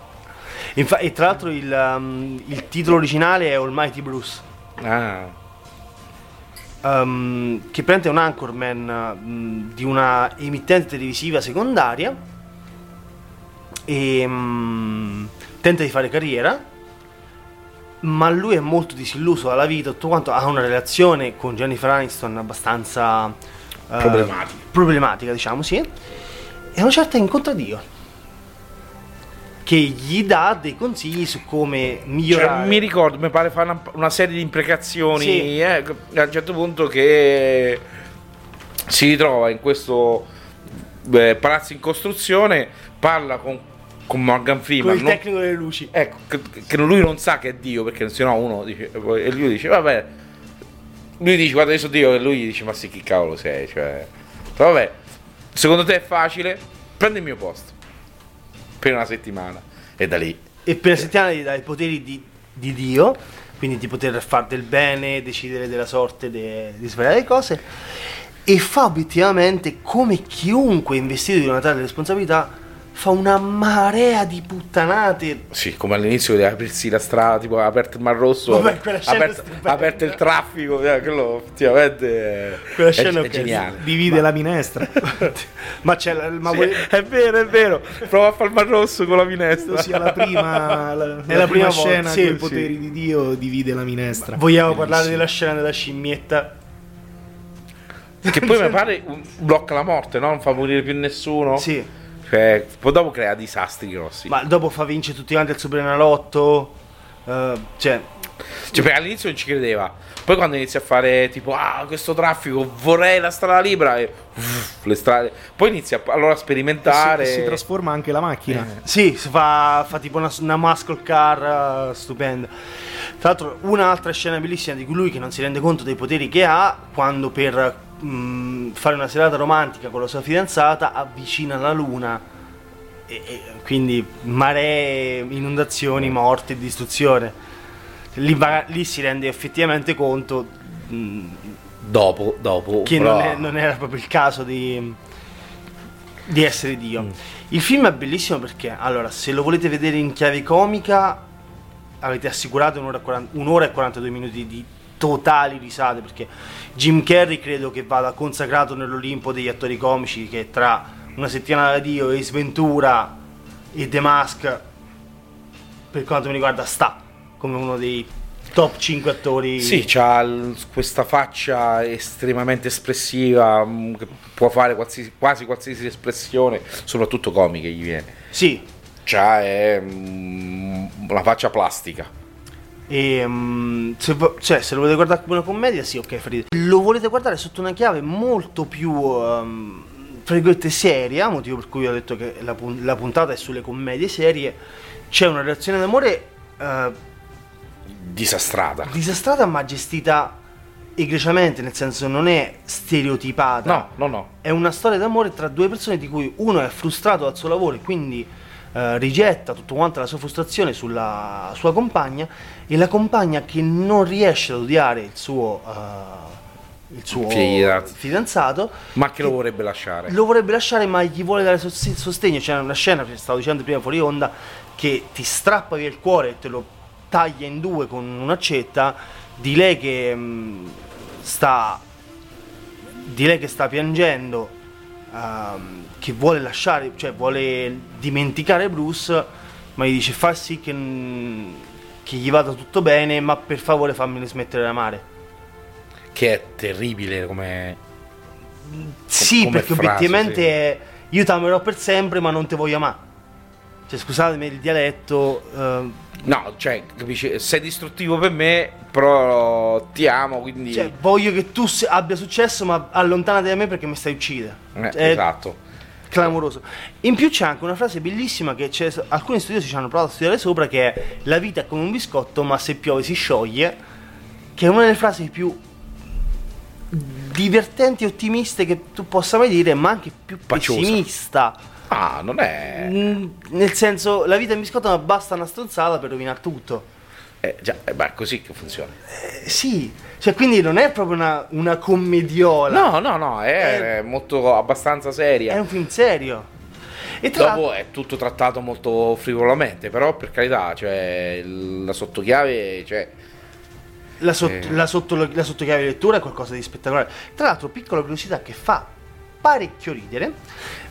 A: Infa- e tra l'altro il, um, il titolo originale è Almighty Bruce,
C: Ah,
A: um, che prende un anchorman um, di una emittente televisiva secondaria e um, tenta di fare carriera, ma lui è molto disilluso dalla vita, tutto quanto ha una relazione con Jennifer Aniston abbastanza eh,
C: Problematica.
A: problematica, diciamo, sì. E a una certa incontra Dio che gli dà dei consigli su come migliorare.
C: Cioè, mi ricordo, mi pare fa una, una serie di imprecazioni
A: Sì.
C: eh, a un certo punto che si ritrova in questo eh, palazzo in costruzione, parla con, con Morgan
A: con
C: Freeman.
A: il
C: non-
A: tecnico delle luci.
C: ecco, che, che lui non sa che è Dio, perché sennò uno dice, e lui dice, vabbè, lui dice, guarda, io sono Dio, e lui gli dice, ma sì, chi cavolo sei, cioè, vabbè, secondo te è facile? Prendi il mio posto, per una settimana, e da lì,
A: E per la settimana gli dà i poteri di, di Dio, quindi di poter fare del bene, decidere della sorte de- di svariate cose. E fa obiettivamente come chiunque investito di una tale responsabilità fa una marea di puttanate.
C: sì, come all'inizio di aprirsi la strada, tipo, aperto il Mar Rosso,
A: Vabbè,
C: aperto,
A: è
C: il traffico, quello effettivamente è,
A: Quella
C: è-
A: scena
C: è
A: ok,
C: geniale.
B: Divide la minestra.
A: ma c'è la- ma
C: Sì,
A: vuoi-
C: è vero, è vero. Prova a fare il Mar Rosso con la finestra.
B: Credo sia la prima, la,
A: È la prima volta,
B: scena
A: sì,
B: i
A: sì.
B: poteri di Dio divide la minestra.
A: vogliamo parlare
B: Bellissimo.
A: della scena della scimmietta?
C: Che poi mi pare blocca la morte, no? Non fa morire più nessuno.
A: Sì,
C: Cioè, poi dopo crea disastri grossi.
A: ma dopo fa vincere tutti quanti il Superenalotto. eh, cioè,
C: Cioè, perché all'inizio non ci credeva. Poi quando inizia a fare tipo, ah, questo traffico, vorrei la strada libera. E uff, le strade. Poi inizia a- allora a sperimentare.
B: si, si trasforma anche la macchina.
A: Sì, si fa, fa tipo una, una muscle car eh, stupenda. Tra l'altro, un'altra scena bellissima di lui che non si rende conto dei poteri che ha quando per mh, fare una serata romantica con la sua fidanzata avvicina la luna. E, e quindi maree, inondazioni, morte, distruzione. Lì, lì si rende effettivamente conto mh,
C: Dopo, dopo.
A: che
C: però-
A: non, è- non era proprio il caso di, di essere Dio. Il film è bellissimo perché, allora, se lo volete vedere in chiave comica, avete assicurato un'ora e, 40 un'ora e 42 minuti di totali risate perché Jim Carrey credo che vada consacrato nell'Olimpo degli attori comici che tra una settimana da Dio e Sventura e The Mask per quanto mi riguarda sta come uno dei top 5 attori
C: Sì, c'ha l- questa faccia estremamente espressiva mm, che può fare qualsiasi- quasi qualsiasi espressione, soprattutto comiche gli viene.
A: sì
C: C'ha è, mm, una faccia plastica.
A: E, mm, se, cioè, se lo volete guardare come una commedia, sì, ok, ridere. Lo volete guardare sotto una chiave molto più, um, virgolette, seria, motivo per cui ho detto che la, la puntata è sulle commedie serie. C'è una relazione d'amore eh,
C: Disastrata.
A: disastrata ma gestita egregiamente, nel senso non è stereotipata.
C: No, no, no.
A: È una storia d'amore tra due persone di cui uno è frustrato dal suo lavoro e quindi eh, rigetta tutto quanto la sua frustrazione sulla sua compagna e la compagna che non riesce ad odiare il suo, eh, il suo
C: Fidanzato.
A: fidanzato
C: Ma che lo vorrebbe lasciare.
A: lo vorrebbe lasciare ma gli vuole dare sos- sostegno c'è una scena che stavo dicendo prima fuori onda che ti strappa via il cuore e te lo taglia in due con un'accetta di lei che mh, sta di lei che sta piangendo ehm, che vuole lasciare cioè vuole dimenticare Bruce ma gli dice fa sì che, che gli vada tutto bene ma per favore fammeli smettere di amare
C: Che è terribile come.
A: Sì,
C: come
A: perché
C: frase,
A: obiettivamente
C: sì.
A: è io ti amerò per sempre, ma non te voglio amare. Cioè, scusatemi il dialetto. eh,
C: No, cioè, capisci? Sei distruttivo per me, però ti amo, quindi...
A: cioè, voglio che tu abbia successo, ma allontanati da me perché mi stai uccidendo.
C: Eh,
A: È
C: esatto.
A: clamoroso. In più c'è anche una frase bellissima che c'è- alcuni studiosi ci hanno provato a studiare sopra, che è la vita è come un biscotto, ma se piove si scioglie, che è una delle frasi più divertenti e ottimiste che tu possa mai dire, ma anche più
C: Paciosa.
A: pessimista.
C: Ah, non è...
A: Mm, Nel senso, la vita è un biscotto, ma basta una stronzata per rovinare tutto.
C: Eh, già, eh, beh, è così che funziona.
A: Eh, sì, cioè quindi non è proprio una, una commediola.
C: No, no, no, è, molto abbastanza seria.
A: È un film serio. E tra
C: Dopo è tutto trattato molto frivolamente, però per carità, cioè, la sottochiave, cioè,
A: La, sotto,
C: Eh.
A: la, sotto- la sottochiave di lettura è qualcosa di spettacolare. Tra l'altro, piccola curiosità che fa parecchio ridere.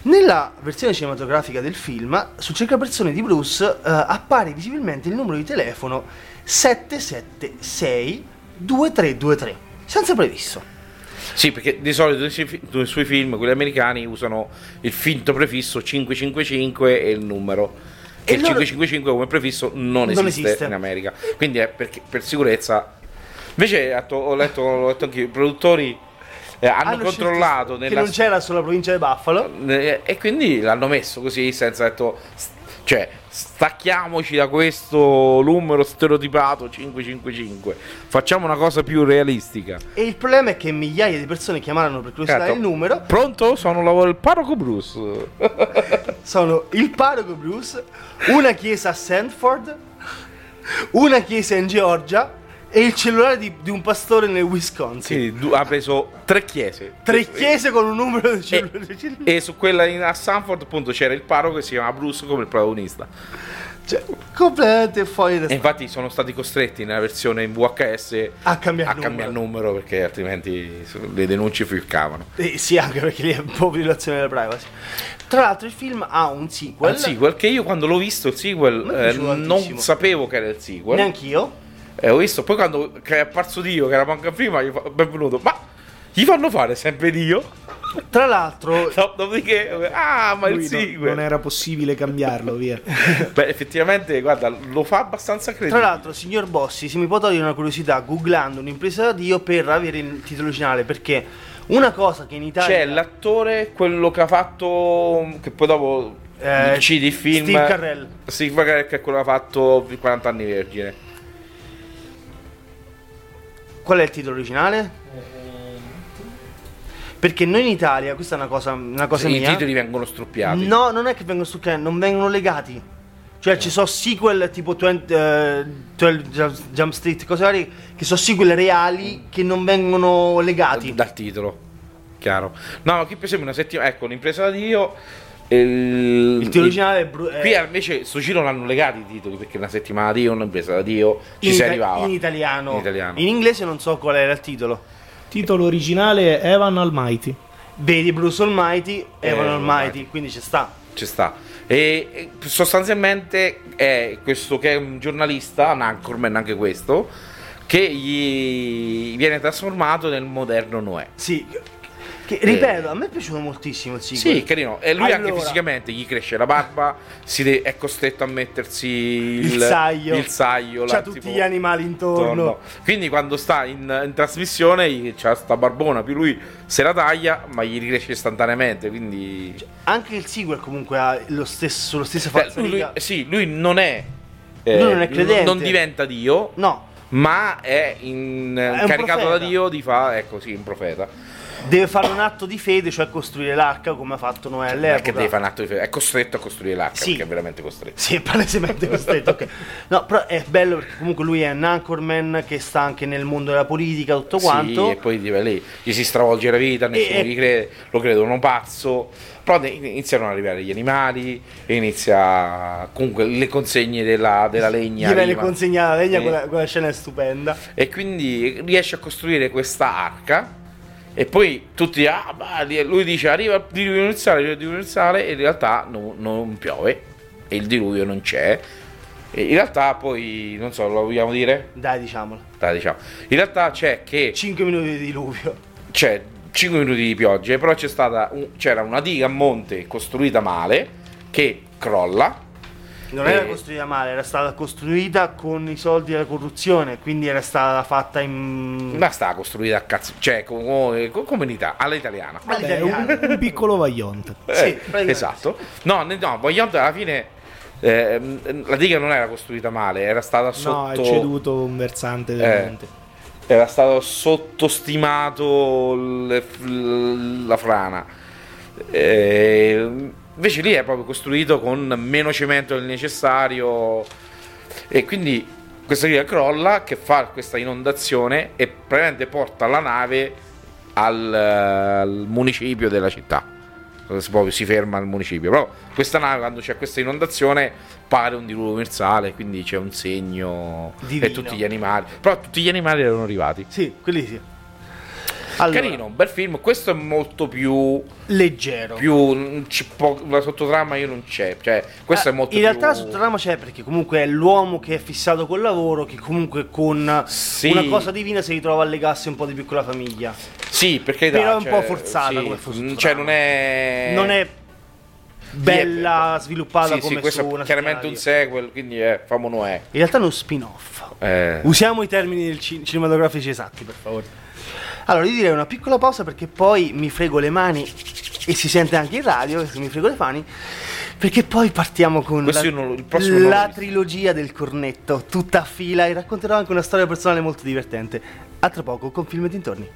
A: Nella versione cinematografica del film, sul cercapersone di Bruce eh, appare visibilmente il numero di telefono 776 2323, senza previsto.
C: Sì, perché di solito nei suoi film, quelli americani, usano il finto prefisso 555 e il numero.
A: E
C: il
A: loro-
C: 555 come prefisso non,
A: Non
C: esiste,
A: esiste.
C: in America. Quindi è perché- per sicurezza. Invece ho letto, ho letto anche i produttori eh, hanno,
A: Hanno
C: controllato
A: scelto che
C: nella
A: non c'era sulla provincia di Buffalo.
C: Eh, e quindi l'hanno messo così senza detto cioè stacchiamoci da questo numero stereotipato 555 facciamo una cosa più realistica
A: E il problema è che migliaia di persone chiamarono per curiosità
C: Certo.
A: il numero.
C: pronto sono la- il parroco Bruce
A: Sono il parroco Bruce, una chiesa a Sanford, una chiesa in Georgia e il cellulare di, di un pastore nel Wisconsin.
C: Sì, ha preso tre chiese
A: Tre chiese con un numero di
C: e,
A: cellulare.
C: e su quella in, a Sanford appunto c'era il parroco che si chiama Bruce come il protagonista
A: Cioè, completamente fuori da
C: e infatti sono stati costretti nella versione in VHS
A: A cambiare
C: a
A: numero.
C: cambiare numero perché altrimenti le denunce ficcavano
A: Eh, sì, anche perché lì è un po' violazione della privacy. Tra l'altro il film ha un sequel.
C: Il sequel che io quando l'ho visto il sequel eh, non sapevo che era il sequel.
A: Neanch'io.
C: E ho visto poi quando è apparso Dio che era manca prima, gli fa benvenuto. Ma gli fanno fare sempre Dio?
A: Tra l'altro,
C: No, dopodiché ah, ma il sequel.
B: non era possibile cambiarlo, via.
C: Beh, effettivamente, guarda, lo fa abbastanza
A: tra
C: credibile.
A: l'altro, signor Bossi, se mi può togliere una curiosità, googlando un'impresa da Dio per avere il titolo originale, perché una cosa che in Italia
C: C'è l'attore, quello che ha fatto che poi dopo
A: Eh,
C: decidi il film
A: Steve Carell.
C: Steve Carell che è quello che ha fatto 40 anni vergine.
A: Qual è il titolo originale? Perché noi in Italia, questa è una cosa, una cosa
C: I
A: mia.
C: titoli vengono struppiati.
A: No, non è che vengono stuccati, non vengono legati. Cioè ci sono sequel tipo 20, eh, 12 Jump- Street, cose varie, che sono sequel reali che non vengono legati.
C: dal titolo chiaro no qui per esempio una settimana ecco l'impresa da Dio il,
A: Il titolo originale è, bru- è
C: qui invece sto giro l'hanno legati i titoli perché una settimana da Dio un'impresa da Dio ci
A: in,
C: si
A: ita-
C: arrivava
A: in italiano.
C: in italiano
A: In inglese non so qual era il titolo.
B: Titolo originale è Evan Almighty.
A: Vedi Bruce Almighty, Evan
C: Eh,
A: Almighty,
C: Almighty.
A: quindi ci sta.
C: ci sta e, e sostanzialmente è questo che è un giornalista un anchorman anche questo che gli viene trasformato nel moderno Noè
A: Sì. Che, ripeto, a me è piaciuto moltissimo il sequel.
C: Sì, carino. E lui anche
A: Allora,
C: fisicamente gli cresce la barba, si de- è costretto a mettersi il,
A: Il saglio.
C: il saglio,
A: C'ha
C: là,
A: tutti
C: tipo,
A: gli animali intorno.
C: Quindi quando sta in, in trasmissione c'ha sta barbona, più lui se la taglia, ma gli ricresce istantaneamente. Quindi
A: Anche il sequel comunque ha lo stesso, lo stesso
C: Cioè,
A: falsa
C: lui, sì, lui non è. eh,
A: Lui non è credente.
C: Non diventa Dio,
A: No,
C: ma è in-
A: un
C: incaricato da. Dio di fare, ecco sì, un profeta.
A: Deve fare un atto di fede, cioè costruire l'arca come ha fatto Noè all'epoca.
C: che deve fare un atto di fede, è costretto a costruire l'arca,
A: Sì.
C: perché è veramente costretto.
A: Sì, è palesemente costretto. ok. No, però è bello perché comunque lui è un anchorman che sta anche nel mondo della politica, tutto quanto.
C: Sì, e poi dice, lì gli si stravolge la vita, nessuno
A: E-
C: gli crede, lo credono pazzo. Però iniziano ad arrivare gli animali, inizia comunque le consegne della, della legna.
A: Gli viene consegnata la legna,
C: Eh,
A: quella, quella scena è stupenda.
C: E quindi riesce a costruire questa arca. E poi tutti, ah, ma lui dice arriva il diluvio universale, arriva il diluvio universale, e in realtà no- non piove, e il diluvio non c'è. E in realtà poi, non so, lo vogliamo dire?
A: Dai, diciamolo.
C: Dai, diciamo. In realtà c'è che
A: 5 minuti di diluvio.
C: c'è, 5 minuti di pioggia, però c'è stata un- c'era una diga a monte costruita male che crolla.
D: Non era
C: Eh.
D: costruita male, era stata costruita con i soldi della corruzione, quindi era stata fatta in...
C: Ma sta costruita a cazzo, cioè con, con comunità all'italiana.
B: Vabbè, un, un piccolo vagliante.
D: Sì,
C: Eh,
D: praticamente
C: esatto. No, no, Voyant alla fine ehm, la diga non era costruita male, era stata sotto
B: No, è ceduto un versante del
C: Eh.
B: monte.
C: era stato sottostimato il- la frana. Eh, invece lì è proprio costruito con meno cemento del necessario e quindi questa via crolla che fa questa inondazione e praticamente porta la nave al, al municipio della città. Si, proprio si ferma al municipio. Però questa nave, quando c'è questa inondazione, pare un diluvio universale, quindi c'è un segno
D: Divino.
C: e tutti gli animali. Però tutti gli animali erano arrivati.
D: Sì, quelli sì. Allora,
C: Carino, un bel film. Questo è molto più.
D: leggero.
C: più c'è po- la sottotrama io non c'è. Cioè, questo
D: Eh,
C: è molto
D: In
C: più.
D: realtà la sottotrama c'è perché comunque è l'uomo che è fissato col lavoro che comunque con
C: Sì.
D: una cosa divina si ritrova a legarsi un po' di più con la famiglia.
C: Sì, perché
D: Però è un po' forzata come
C: fosse.
D: sottotrama.
C: Cioè, non è.
D: Non è bella, sviluppata
C: Sì,
D: come
C: sì, questo è chiaramente un sequel, quindi è Famo Noè.
D: In realtà è uno spin-off.
C: Eh,
D: Usiamo i termini del ci- cinematografici esatti, per favore. Allora, io direi una piccola pausa perché poi mi frego le mani e si sente anche in radio mi frego le mani. Perché poi partiamo con
C: Questo
D: la,
C: non
D: la trilogia del cornetto, tutta a fila e racconterò anche una storia personale molto divertente. A tra poco con film e dintorni.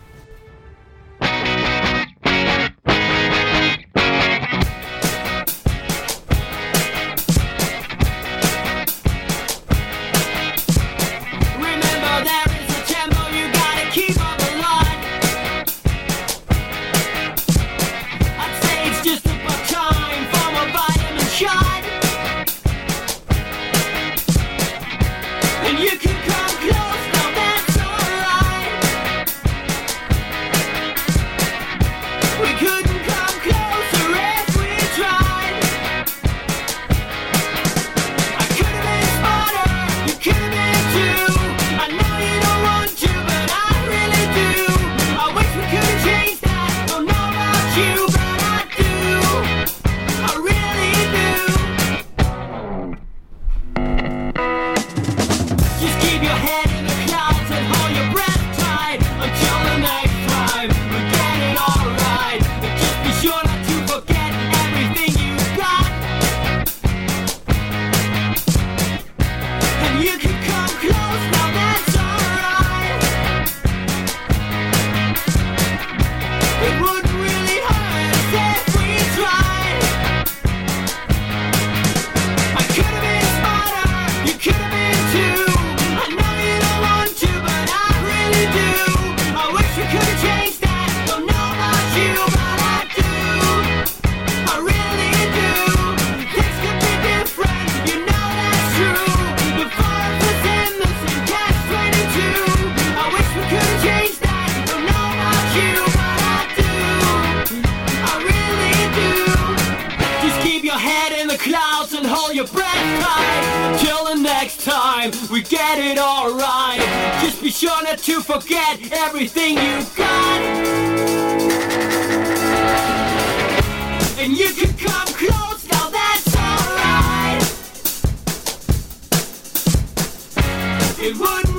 E: Time we get it alright. Just be sure not to forget everything you got. And you can come close now, that's alright. It wouldn't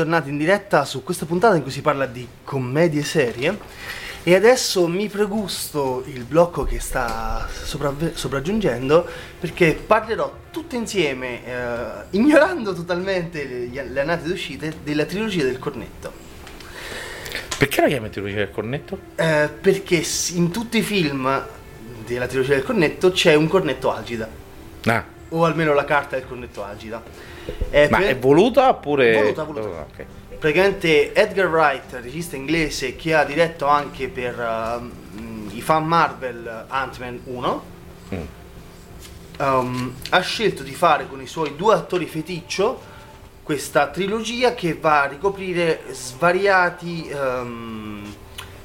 A: tornati in diretta su questa puntata in cui si parla di commedie serie e adesso mi pregusto il blocco che sta sopravve- sopraggiungendo perché parlerò tutte insieme, eh, ignorando totalmente le, le annate ed uscite, della trilogia del cornetto.
C: Perché la chiami trilogia del cornetto?
A: Eh, perché in tutti i film della trilogia del cornetto c'è un cornetto algida,
C: Ah,
A: o almeno la carta del cornetto algida. Eh,
C: ma
A: per-
C: è voluta oppure...
A: Voluta, voluta.
C: Oh, ok.
A: praticamente Edgar Wright, regista inglese che ha diretto anche per uh, i fan Marvel Ant-Man 1,
C: Mm.
A: um, ha scelto di fare con i suoi due attori feticcio questa trilogia che va a ricoprire svariati, um,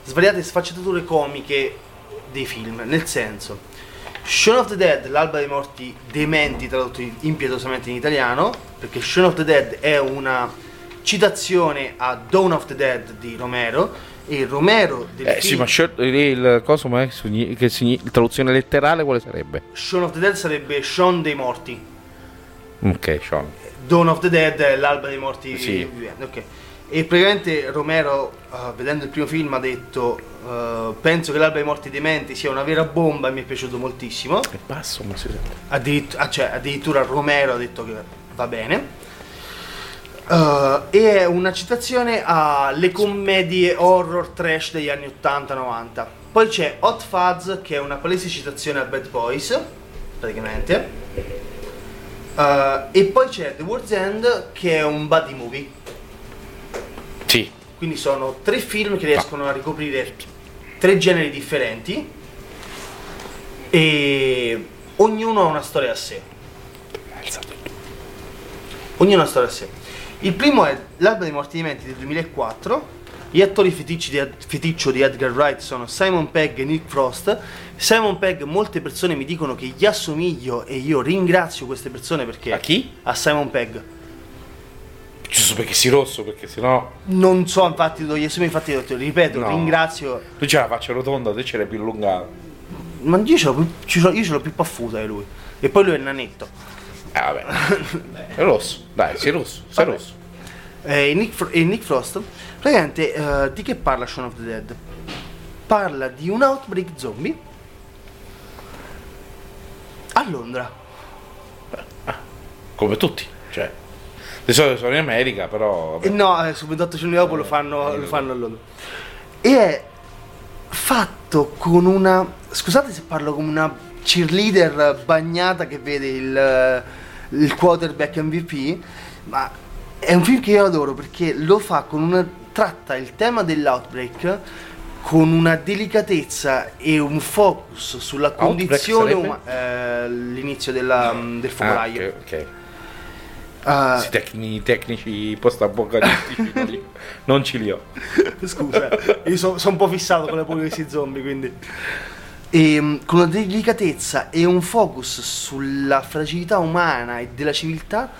A: svariate sfaccettature comiche dei film, nel senso Shaun of the Dead, l'alba dei morti dementi tradotto impietosamente in italiano, perché Shaun of the Dead è una citazione a Dawn of the Dead di Romero e Romero del
C: Eh sì,
A: film
C: ma Short- il coso ma che signi- traduzione letterale quale sarebbe?
A: Shaun of the Dead sarebbe Shaun dei morti.
C: Ok, Sean.
A: Dawn of the Dead è l'alba dei morti
C: Sì.
A: ok. E praticamente Romero, eh, vedendo il primo film, ha detto: eh, Penso che l'alba dei morti dementi sia una vera bomba e mi è piaciuto moltissimo.
C: È basso, ma si sente.
A: Addirittura, ah, cioè, addirittura Romero ha detto che va bene. Eh, e è una citazione alle commedie horror trash degli anni 80-90. Poi c'è Hot Fuzz, che è una palese citazione a Bad Boys, praticamente. Eh, e poi c'è The World's End, che è un buddy movie. Quindi sono tre film che riescono a ricoprire tre generi differenti e ognuno ha una storia a sé. Ognuno ha una storia a sé. Il primo è L'alba dei morti viventi del 2004. Gli attori di, feticcio di Edgar Wright sono Simon Pegg e Nick Frost. Simon Pegg, molte persone mi dicono che gli assomiglio e io ringrazio queste persone perché...
C: A chi?
A: A Simon Pegg.
C: Giusto perché si rosso, perché sennò...
A: Non so infatti dove gli assomigli, infatti ho detto, ripeto,
C: No.
A: ringrazio
C: Tu c'è la faccia rotonda, te ce l'hai più allungata.
A: Ma io ce l'ho più, io ce l'ho più paffuta di lui. E poi lui è nanetto.
C: Eh vabbè. è rosso. Dai, sei rosso. Sei
A: Vabbè.
C: rosso.
A: Eh, E Nick, Fro- e Nick Frost, praticamente eh, di che parla Shaun of the Dead? Parla di un outbreak zombie a Londra.
C: Come tutti. Cioè. Di solito sono in America, però... Vabbè.
A: no, eh, su 28 giorni dopo lo fanno, lo fanno a Londra. E è fatto con una. Scusate se parlo come una cheerleader bagnata che vede il, il quarterback MVP, ma è un film che io adoro perché lo fa con una. tratta il tema dell'outbreak con una delicatezza e un focus sulla condizione umana. l'inizio della, del
C: Ah,
A: focolaio.
C: ok, ok.
A: Ah,
C: Questi tecni- tecnici post-apocalittici non li- non ce li ho.
A: Scusa, io sono un po' fissato con l'apocalisse zombie, quindi. E, con una delicatezza e un focus sulla fragilità umana e della civiltà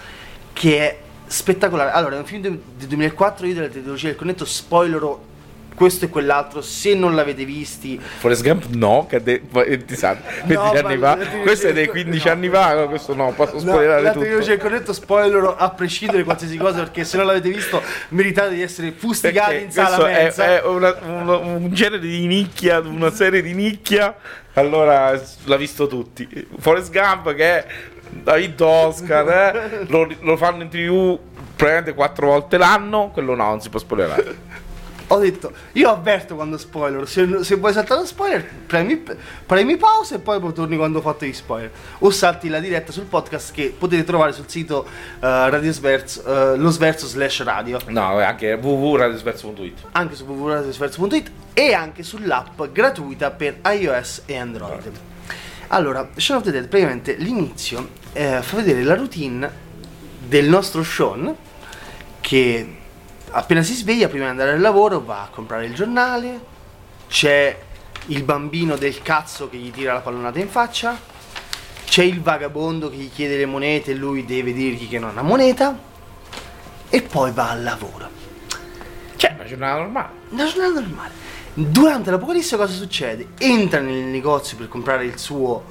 A: che è spettacolare. Allora, è un film del del 2004, io della trilogia del cornetto spoilerò questo e quell'altro, se non l'avete visti.
C: Forrest Gump no, che de- è di sa- 20
A: No,
C: anni fa. Questo è dei 15
A: no.
C: anni fa, questo no, posso
A: No,
C: spoilerare
A: la
C: tutto.
A: trilogia del cornetto spoilerò a prescindere da qualsiasi cosa, perché se non l'avete visto meritate di essere fustigati
C: Perché
A: in sala
C: questo è, è una- uno- un genere di nicchia, una serie di nicchia. Allora l'ha visto tutti. Forrest Gump che è David Oscar, eh, lo, lo fanno in tv praticamente quattro volte l'anno, quello no, non si può spoilerare.
A: Ho detto, io avverto quando spoiler, se, se vuoi saltare lo spoiler, premi, premi pausa e poi torni quando ho fatto gli spoiler. O salti la diretta sul podcast che potete trovare sul sito eh, Radio Sverso, eh, lo sverso slash radio,
C: No, anche www.radiosverso.it.
A: anche su www.radiosverso.it e anche sull'app gratuita per iOS e Android. Allora, Shaun of the Dead, praticamente l'inizio eh, fa vedere la routine del nostro Sean che appena si sveglia prima di andare al lavoro va a comprare il giornale, c'è il bambino del cazzo che gli tira la pallonata in faccia, c'è il vagabondo che gli chiede le monete e lui deve dirgli che non ha moneta e poi va al lavoro.
C: Cioè, una giornata normale.
A: Una giornata normale. Durante l'apocalisse cosa succede? Entra nel negozio per comprare il suo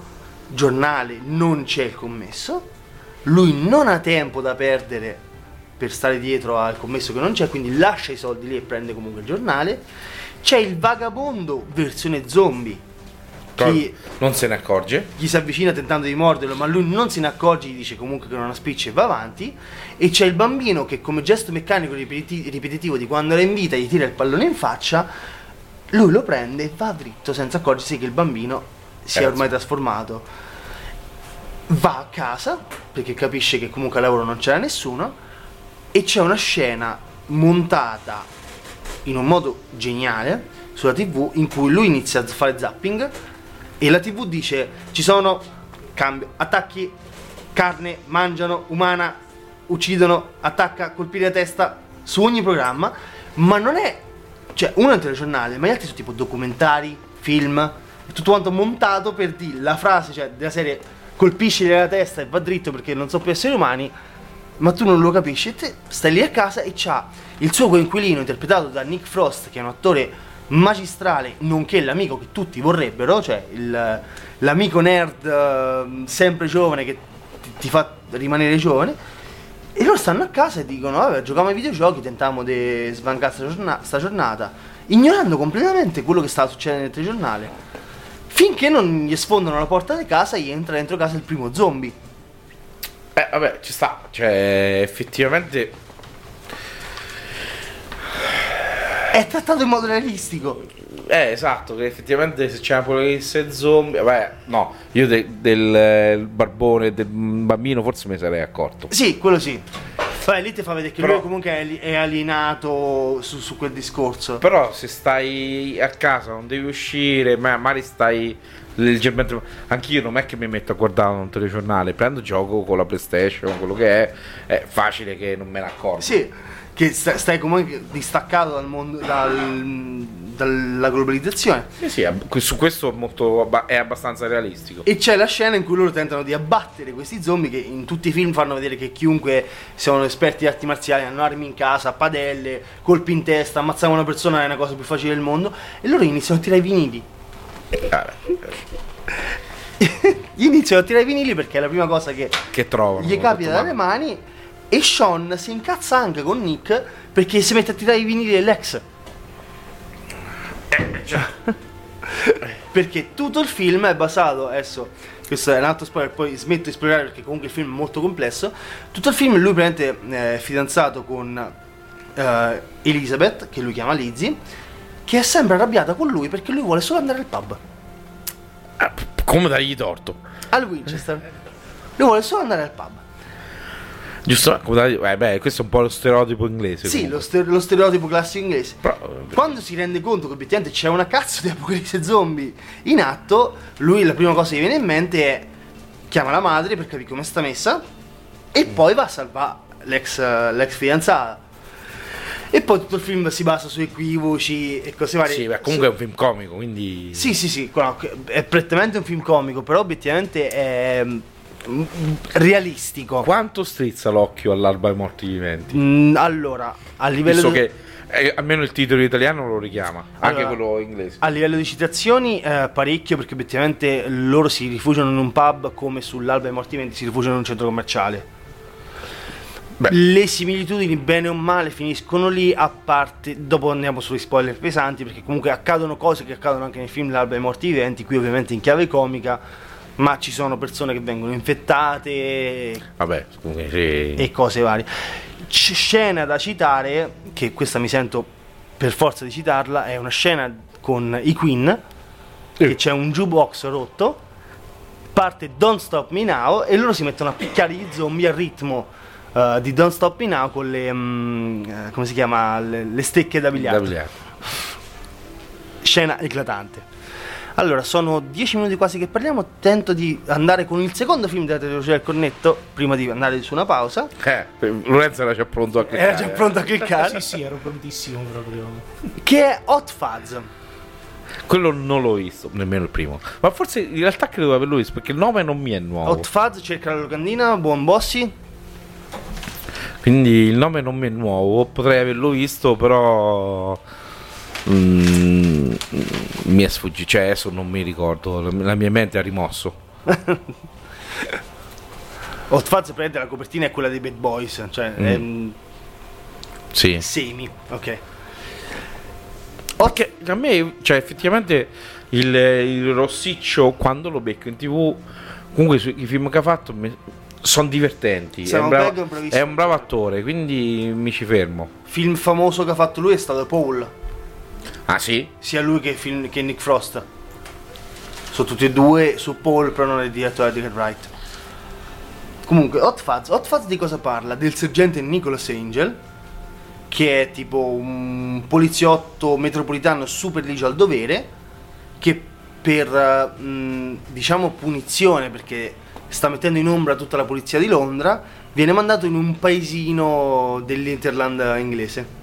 A: giornale, non c'è il commesso, lui non ha tempo da perdere per stare dietro al commesso che non c'è, quindi lascia i soldi lì e prende comunque il giornale. C'è il vagabondo versione zombie. Chi
C: non se ne accorge.
A: gli si avvicina tentando di morderlo, ma lui non se ne accorge, gli dice comunque che non ha spicci e va avanti. E c'è il bambino che, come gesto meccanico ripeti- ripetitivo di quando era in vita, gli tira il pallone in faccia. Lui lo prende e va dritto senza accorgersi che il bambino si è
C: Eh,
A: ormai trasformato. Va a casa perché capisce che comunque al lavoro non c'era nessuno. E c'è una scena montata in un modo geniale sulla tv in cui lui inizia a fare zapping e la tv dice ci sono cambio, attacchi, carne, mangiano, umana, uccidono, attacca, colpire la testa su ogni programma, ma non è cioè uno è un telegiornale, ma gli altri sono tipo documentari, film, tutto quanto montato per dire la frase cioè, della serie colpisci la testa e va dritto perché non so più esseri umani, ma tu non lo capisci. E te stai lì a casa e c'ha il suo coinquilino interpretato da Nick Frost che è un attore magistrale nonché l'amico che tutti vorrebbero cioè il- l'amico nerd eh, sempre giovane che ti, ti fa rimanere giovane. E loro stanno a casa e dicono vabbè giochiamo ai videogiochi tentiamo di svancare sta, giorna- sta giornata. Ignorando completamente quello che stava succedendo nel telegiornale. Finché non gli sfondano la porta di casa e gli entra dentro casa il primo zombie
C: Eh, vabbè, ci sta. Cioè, effettivamente.
A: è trattato in modo realistico
C: Eh, esatto, che effettivamente se c'è un'apocalisse zombie. Vabbè, no, io de- del barbone del bambino forse me ne sarei accorto.
A: Sì, quello sì. Vabbè, lì ti fa vedere che
C: Però-
A: lui comunque è alienato su, su quel discorso.
C: Però se stai a casa, non devi uscire, ma magari stai leggermente. Anch'io non è che mi metto a guardare un telegiornale, prendo gioco con la PlayStation, quello che è, è facile che non me ne accorgo.
A: Sì, che sta- stai comunque distaccato dal mondo, dal- dalla globalizzazione.
C: Sì, sì, ab- su questo è, molto, è abbastanza realistico.
A: E c'è la scena in cui loro tentano di abbattere questi zombie che in tutti i film fanno vedere che chiunque siano esperti di arti marziali hanno armi in casa, padelle, colpi in testa, ammazzare una persona è una cosa più facile del mondo e loro iniziano a tirare i vinili. Gli iniziano a tirare i vinili perché è la prima cosa che
C: che trovano?
A: gli capita dalle mani e Sean si incazza anche con Nick perché si mette a tirare i vinili dell'ex. perché tutto il film è basato, adesso questo è un altro spoiler, poi smetto di esplorare perché comunque il film è molto complesso. Tutto il film lui praticamente eh, è fidanzato con eh, Elizabeth, che lui chiama Lizzie, che è sempre arrabbiata con lui perché lui vuole solo andare al pub,
C: Ah, come dargli torto?
A: al Winchester. Lui vuole solo andare al pub.
C: Giusto? Eh, beh, questo è un po' lo stereotipo inglese.
A: Sì, lo, ste- lo stereotipo classico inglese.
C: Però, eh,
A: Quando si rende conto che obiettivamente c'è una cazzo di apocalisse zombie in atto, lui la prima cosa che viene in mente è chiama la madre per capire come sta messa e poi va a salvare l'ex, l'ex fidanzata. E poi tutto il film si basa su equivoci e cose varie.
C: Sì, beh, comunque è un film comico, quindi...
A: Sì, sì, sì, è prettamente un film comico, però obiettivamente è mm, realistico.
C: Quanto strizza l'occhio all'alba ai morti viventi?
A: Mm, allora, a livello
C: Visto
A: di-
C: che eh, almeno il titolo italiano lo richiama, anche
A: Allora,
C: quello inglese.
A: A livello di citazioni, eh, parecchio, perché obiettivamente loro si rifugiano in un pub come sull'Alba dei Morti Viventi si rifugiano in un centro commerciale.
C: Beh.
A: Le similitudini, bene o male, finiscono lì, a parte. Dopo andiamo sugli spoiler pesanti, perché comunque accadono cose che accadono anche nei film L'Alba dei Morti Viventi, qui ovviamente in chiave comica, ma ci sono persone che vengono infettate
C: Vabbè, sì.
A: e cose varie. C- scena da citare, che questa mi sento per forza di citarla, è una scena con i Queen, che c'è un jukebox rotto, parte Don't Stop Me Now e loro si mettono a picchiare gli zombie al ritmo eh, di Don't Stop Me Now con le, eh, come si chiama, le, le stecche da
C: Da
A: biliardo.
C: biliardo.
A: Scena eclatante. Allora, sono dieci minuti quasi che parliamo, tento di andare con il secondo film della trilogia del cornetto, prima di andare su una pausa.
C: Eh, Lorenzo era già pronto a cliccare.
A: Era già pronto a cliccare.
B: Sì, sì, ero prontissimo proprio.
A: che è Hot Fuzz.
C: Quello non l'ho visto, nemmeno il primo. Ma forse in realtà credo di averlo visto perché il nome non mi è nuovo.
A: Hot Fuzz cerca la locandina, buon bossi.
C: Quindi il nome non mi è nuovo. Potrei averlo visto, però. mm, mi è sfuggito. Cioè, adesso non mi ricordo. La, mia mente ha rimosso.
A: Hot Fuzz praticamente la copertina è quella dei Bad Boys, cioè
C: Mm.
A: è mm,
C: Sì.
A: semi, ok.
C: Perché a me, cioè, effettivamente il, il rossiccio quando lo becco in tv, comunque sui- i film che ha fatto sono divertenti. È un, bravo,
A: è un
C: bravo attore, quindi mi ci fermo.
A: Film famoso che ha fatto lui è stato Paul,
C: Ah, sì?
A: sia lui che, film- che Nick Frost. Sono tutti e due su Paul, però non è diretto da Edgar Wright. Comunque, Hot Fuzz. Hot Fuzz di cosa parla? Del sergente Nicholas Angel, che è tipo un poliziotto metropolitano super ligio al dovere, che per, eh, diciamo, punizione, perché sta mettendo in ombra tutta la polizia di Londra, viene mandato in un paesino dell'Interland inglese.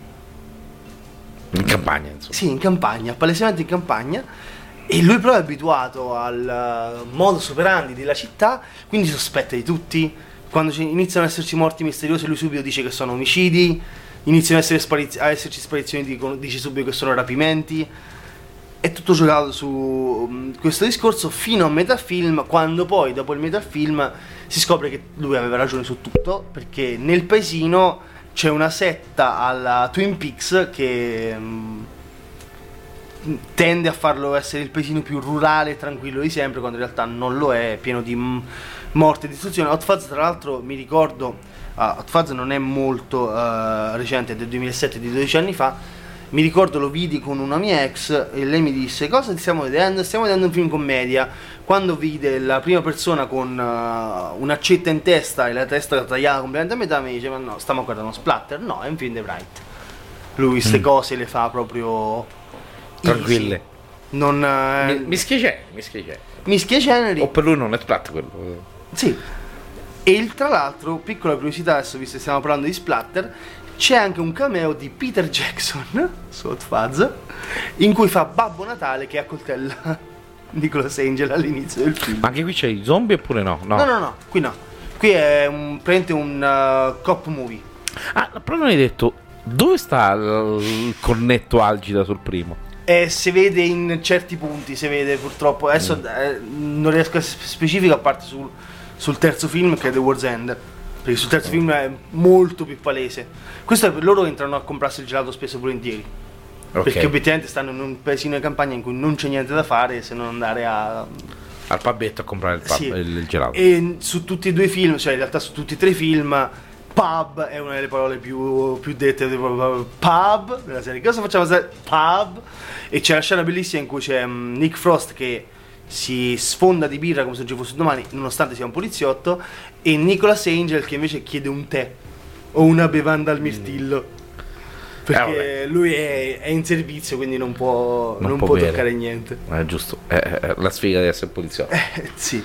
C: In campagna, insomma.
A: Sì, in campagna, palesemente in campagna. E lui però è abituato al eh, modus operandi della città, quindi sospetta di tutti. Quando iniziano ad esserci morti misteriosi, lui subito dice che sono omicidi. Iniziano ad, essere spariz- a esserci sparizioni, dice subito che sono rapimenti. È tutto giocato su mm, questo discorso fino a metà film, quando poi, dopo il metà film, si scopre che lui aveva ragione su tutto, perché nel paesino c'è una setta alla Twin Peaks che mm, tende a farlo essere il paesino più rurale e tranquillo di sempre, quando in realtà non lo è, è pieno di mm, morte e distruzione. Hot Fuzz, tra l'altro, mi ricordo, ah, Hot Fuzz non è molto eh, recente, è del 2007, di 12 anni fa. Mi ricordo lo vidi con una mia ex e lei mi disse cosa stiamo vedendo? Stiamo vedendo un film commedia. Quando vide la prima persona con eh, un'accetta in testa e la testa tagliata completamente a metà mi dice ma no, stiamo guardando splatter. No, è un film di Wright. Lui queste cose le fa proprio easy.
C: Tranquille.
A: Non eh,
C: Mi- Mischia generi, mischia generi.
A: mischia generi.
C: O per lui non è splat quello.
A: Sì. E il- tra l'altro, piccola curiosità, adesso visto che stiamo parlando di splatter, c'è anche un cameo di Peter Jackson su Hot Fuzz in cui fa Babbo Natale che accoltella Nicolas Angel all'inizio del film.
C: Ma anche qui c'è i zombie oppure no? No.
A: No, no, no, qui no. Qui è un, praticamente un uh, cop movie.
C: Ah, però non hai detto dove sta il cornetto algida sul primo?
A: E si vede in certi punti, si vede purtroppo. Adesso eh, non riesco a essere specifico a parte sul, sul terzo film che è The War's End. Perché sul terzo film è molto più palese. Questo è per loro che entrano a comprarsi il gelato spesso e volentieri.
C: Ok.
A: Perché obiettivamente stanno in un paesino di campagna in cui non c'è niente da fare se non andare a.
C: Al pubetto a comprare il, pub-
A: Sì.
C: il, il gelato.
A: E su tutti e due i film, cioè in realtà su tutti e tre i film, pub è una delle parole più, più dette. Pub della serie. Cosa facciamo? Pub. E c'è la scena bellissima in cui c'è mm, Nick Frost che si sfonda di birra come se non ci fosse domani, nonostante sia un poliziotto, e Nicholas Angel che invece chiede un tè o una bevanda al mirtillo. Perché
C: vabbè.
A: lui è, è in servizio, quindi non può,
C: Non
A: non
C: può
A: può toccare niente.
C: È giusto, è, è la sfiga di essere poliziotto.
A: Eh, sì.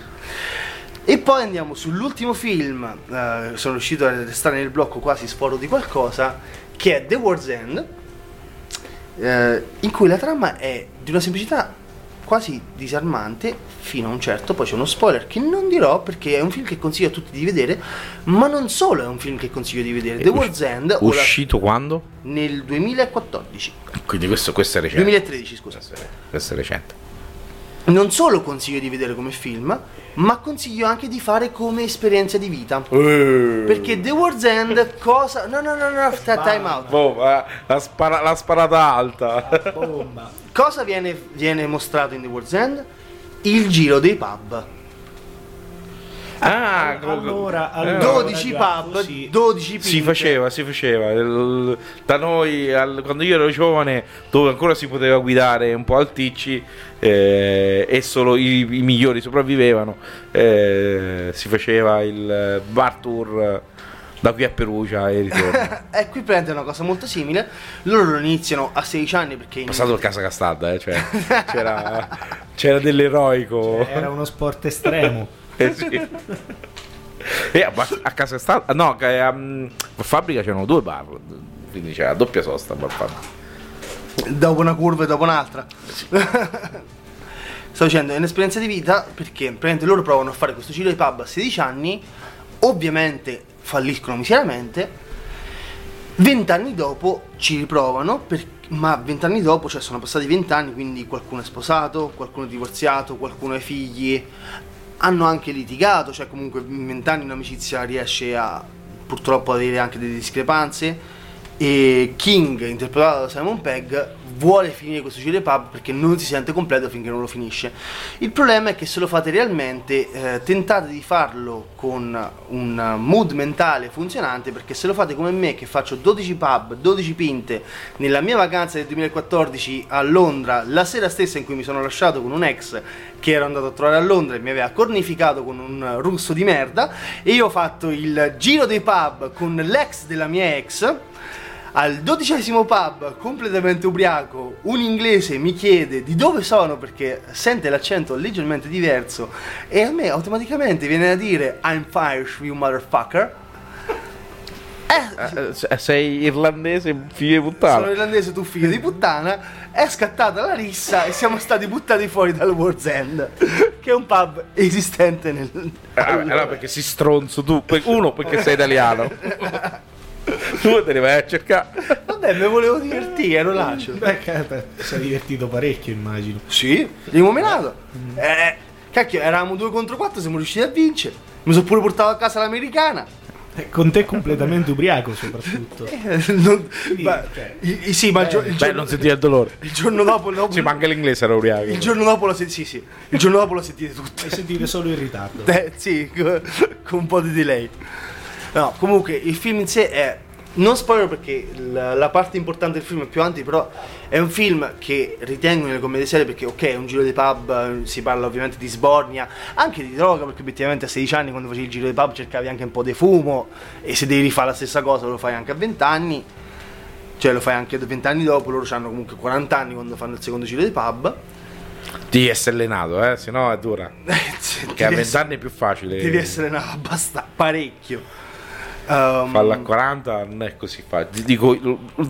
A: E poi andiamo sull'ultimo film, eh, sono riuscito a restare nel blocco quasi sforo di qualcosa, che è The War's End, eh, in cui la trama è di una semplicità quasi disarmante fino a un certo, poi c'è uno spoiler che non dirò perché è un film che consiglio a tutti di vedere, ma non solo è un film che consiglio di vedere, The
C: Usci-
A: War's End
C: Uscito quando?
A: nel 2014,
C: Quindi questo, questo è recente.
A: 2013 scusa.
C: Questo è recente.
A: Non solo consiglio di vedere come film, ma consiglio anche di fare come esperienza di vita. Perché The War's End cosa... No, no, no, no, sta- time out.
C: Boh, ma la, spara- la sparata alta.
B: Bomba.
A: Cosa viene, viene mostrato in The War's End? Il giro dei pub.
C: Ah,
B: Allora,
C: eh,
B: allora
A: 12
B: già
A: pub,
B: così.
A: 12 pinte.
C: Si faceva, si faceva. Il- da noi, al- quando io ero giovane, dove ancora si poteva guidare un po' alticci eh, e solo i, i migliori sopravvivevano, eh, si faceva il bar tour eh, da qui a Perugia e ritorno.
A: E qui prende una cosa molto simile. Loro lo iniziano a 16 anni perché... in-
C: Passato il Casa Castalda, eh, cioè, c'era, c'era dell'eroico.
B: Era uno sport estremo.
C: Eh, sì. E a, a casa Castalda, no, che, um, a fabbrica c'erano due bar, quindi c'era doppia sosta a
A: dopo una curva e dopo un'altra. Sto dicendo, è un'esperienza di vita perché praticamente loro provano a fare questo giro di pub a 16 anni, ovviamente falliscono miseramente. Vent'anni dopo ci riprovano, per- ma vent'anni dopo, cioè sono passati vent'anni, quindi qualcuno è sposato, qualcuno è divorziato, qualcuno ha figli. Hanno anche litigato, cioè comunque in vent'anni un'amicizia riesce a purtroppo avere anche delle discrepanze e King, interpretato da Simon Pegg, vuole finire questo giro pub perché non si sente completo finché non lo finisce. Il problema è che se lo fate realmente eh, tentate di farlo con un mood mentale funzionante perché se lo fate come me che faccio 12 pub, 12 pinte nella mia vacanza del 2014 a Londra, la sera stessa in cui mi sono lasciato con un ex che ero andato a trovare a Londra e mi aveva cornificato con un russo di merda e io ho fatto il giro dei pub con l'ex della mia ex al dodicesimo pub, completamente ubriaco, un inglese mi chiede di dove sono perché sente l'accento leggermente diverso e a me automaticamente viene da dire I'm Irish, you motherfucker. Eh,
C: Eh, eh, sei irlandese, figlio di puttana.
A: sono irlandese, tu figlio di puttana. È scattata la rissa e siamo stati buttati fuori dal World's End, che è un pub esistente nel.
C: Eh, allora perché si stronzo tu? Uno, perché sei italiano. Due, te ne vai a cercare.
A: Vabbè, mi volevo divertire, lo lascio.
B: Beh, ti sei divertito parecchio, immagino.
A: Sì, abbiamo menato. Eh, cacchio, eravamo 2 contro 4, siamo riusciti a vincere. Mi sono pure portato a casa l'americana.
B: Eh, Con te completamente ubriaco, soprattutto.
A: Eh, non- ma-
B: cioè,
A: i- sì, ma il, gio- il
C: Beh,
A: giorno,
C: non sentire il dolore.
A: il giorno dopo, dopo-
C: Sì, ma anche l'inglese era ubriaco.
A: il giorno dopo lo sentite, sì, sì, il giorno dopo lo sentite tutti.
B: Fai sentire solo in ritardo.
A: Eh, sì, co- con un po' di delay. No, comunque il film in sé è. Non spoiler perché la, la parte importante del film è più avanti, però è un film che ritengo nelle commedie serie perché ok, è un giro di pub, si parla ovviamente di sbornia, anche di droga, perché obiettivamente a 16 anni quando facevi il giro di pub cercavi anche un po' di fumo e se devi rifare la stessa cosa lo fai anche a 20 anni, cioè lo fai anche 20 anni dopo, loro hanno comunque 40 anni quando fanno il secondo giro di pub.
C: Devi essere allenato, eh, se no è dura. Che a
A: Devi
C: 20
A: essere-
C: anni è più facile.
A: Devi essere no, basta parecchio. Um,
C: Farlo a 40 non è così facile. Dico,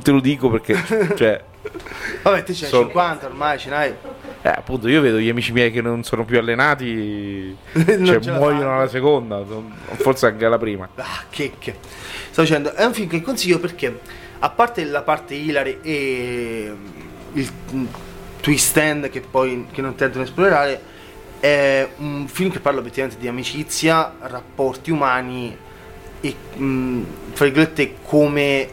C: te lo dico perché, cioè,
A: Vabbè, te c'hai
C: Sono-
A: 50 ormai, ce n'hai.
C: eh, appunto, io vedo gli amici miei che non sono più allenati, cioè, muoiono alla seconda, forse anche alla prima.
A: Ah, che che. Sto dicendo, è un film che consiglio perché, a parte la parte hilary e mm, il mm, twist end che poi che non tento di esplorare, è un film che parla obiettivamente di amicizia, rapporti umani e, mm, fra virgolette, come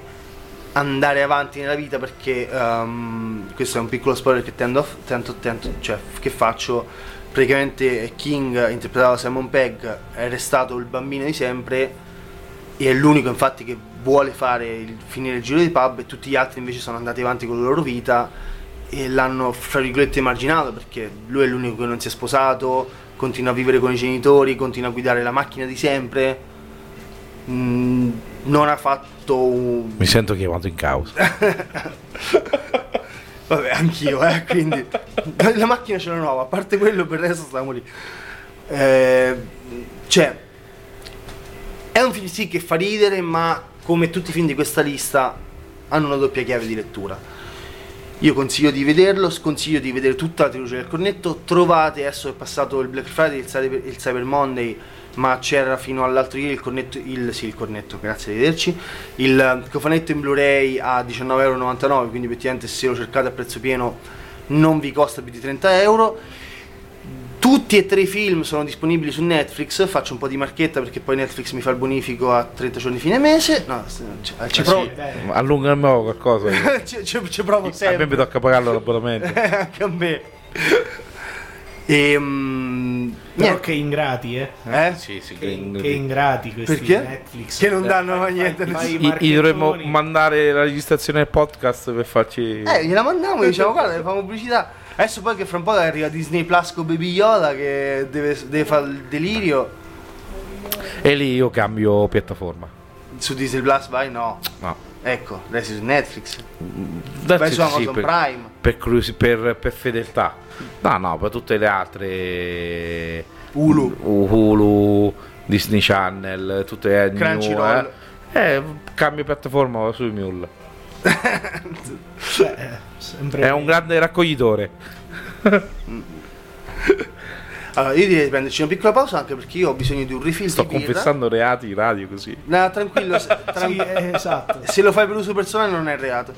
A: andare avanti nella vita perché ehm, questo è un piccolo spoiler che tendo, a tento, cioè, che faccio. Praticamente King interpretato da Simon Pegg è restato il bambino di sempre e è l'unico infatti che vuole fare il, finire il giro di pub e tutti gli altri invece sono andati avanti con la loro vita e l'hanno fra virgolette emarginato perché lui è l'unico che non si è sposato continua a vivere con i genitori continua a guidare la macchina di sempre Mm, non ha fatto un,
C: Mi sento chiamato in causa.
A: Vabbè, anch'io, eh, quindi la macchina ce l'ho nuova, a parte quello per il resto stavamo lì. Eh, cioè, è un film sì che fa ridere, ma come tutti i film di questa lista hanno una doppia chiave di lettura. Io consiglio di vederlo, sconsiglio di vedere tutta la trilogia del cornetto. Trovate, adesso è passato il Black Friday, il Cyber, il Cyber Monday, ma c'era fino all'altro ieri il cornetto, il, sì, il cornetto, grazie, arrivederci. Il eh, cofanetto in Blu-ray a 19,99€, quindi effettivamente se lo cercate a prezzo pieno non vi costa più di 30 euro. Tutti e tre i film sono disponibili su Netflix, faccio un po' di marchetta perché poi Netflix mi fa il bonifico a 30 giorni fine mese. No, ci, ci
C: Eh
A: provo.
B: sì.
C: Allungami qualcosa.
A: ci, ci- ci provo
C: A me
A: sempre.
C: mi tocca pagarlo l'abbonamento.
A: Anche a me. E, mm,
B: Però
A: niente.
B: che ingrati, eh.
A: Eh?
C: Sì, sì,
B: Che,
C: che-
B: che ingrati questi
A: Perché?
B: Netflix.
A: Che non
B: Eh,
A: danno
B: fai-
A: niente.
C: Gli, dovremmo mandare la registrazione del podcast per farci.
A: Eh, gliela mandiamo e diciamo guarda, facciamo pubblicità. Adesso poi che fra un po' arriva Disney Plus con Baby Yoda che deve, deve fare il delirio.
C: E lì io cambio piattaforma.
A: Su Disney Plus vai? No.
C: No.
A: Ecco, adesso su Netflix. Vai su Amazon
C: sì, per,
A: Prime.
C: per, per- per fedeltà. No, no, per tutte le altre.
A: Hulu.
C: Hulu, Disney Channel, tutte le new,
A: Crunchyroll.
C: Eh, eh, cambio piattaforma vado su Mule.
B: Beh, eh,
C: È un grande raccoglitore.
A: Allora, io direi di prenderci una piccola pausa anche perché io ho bisogno di un refill
C: Sto
A: di birra.
C: confessando reati in radio così.
A: No, tranquillo, se, tran-
B: Sì, eh, esatto.
A: se lo fai per uso personale non è reato.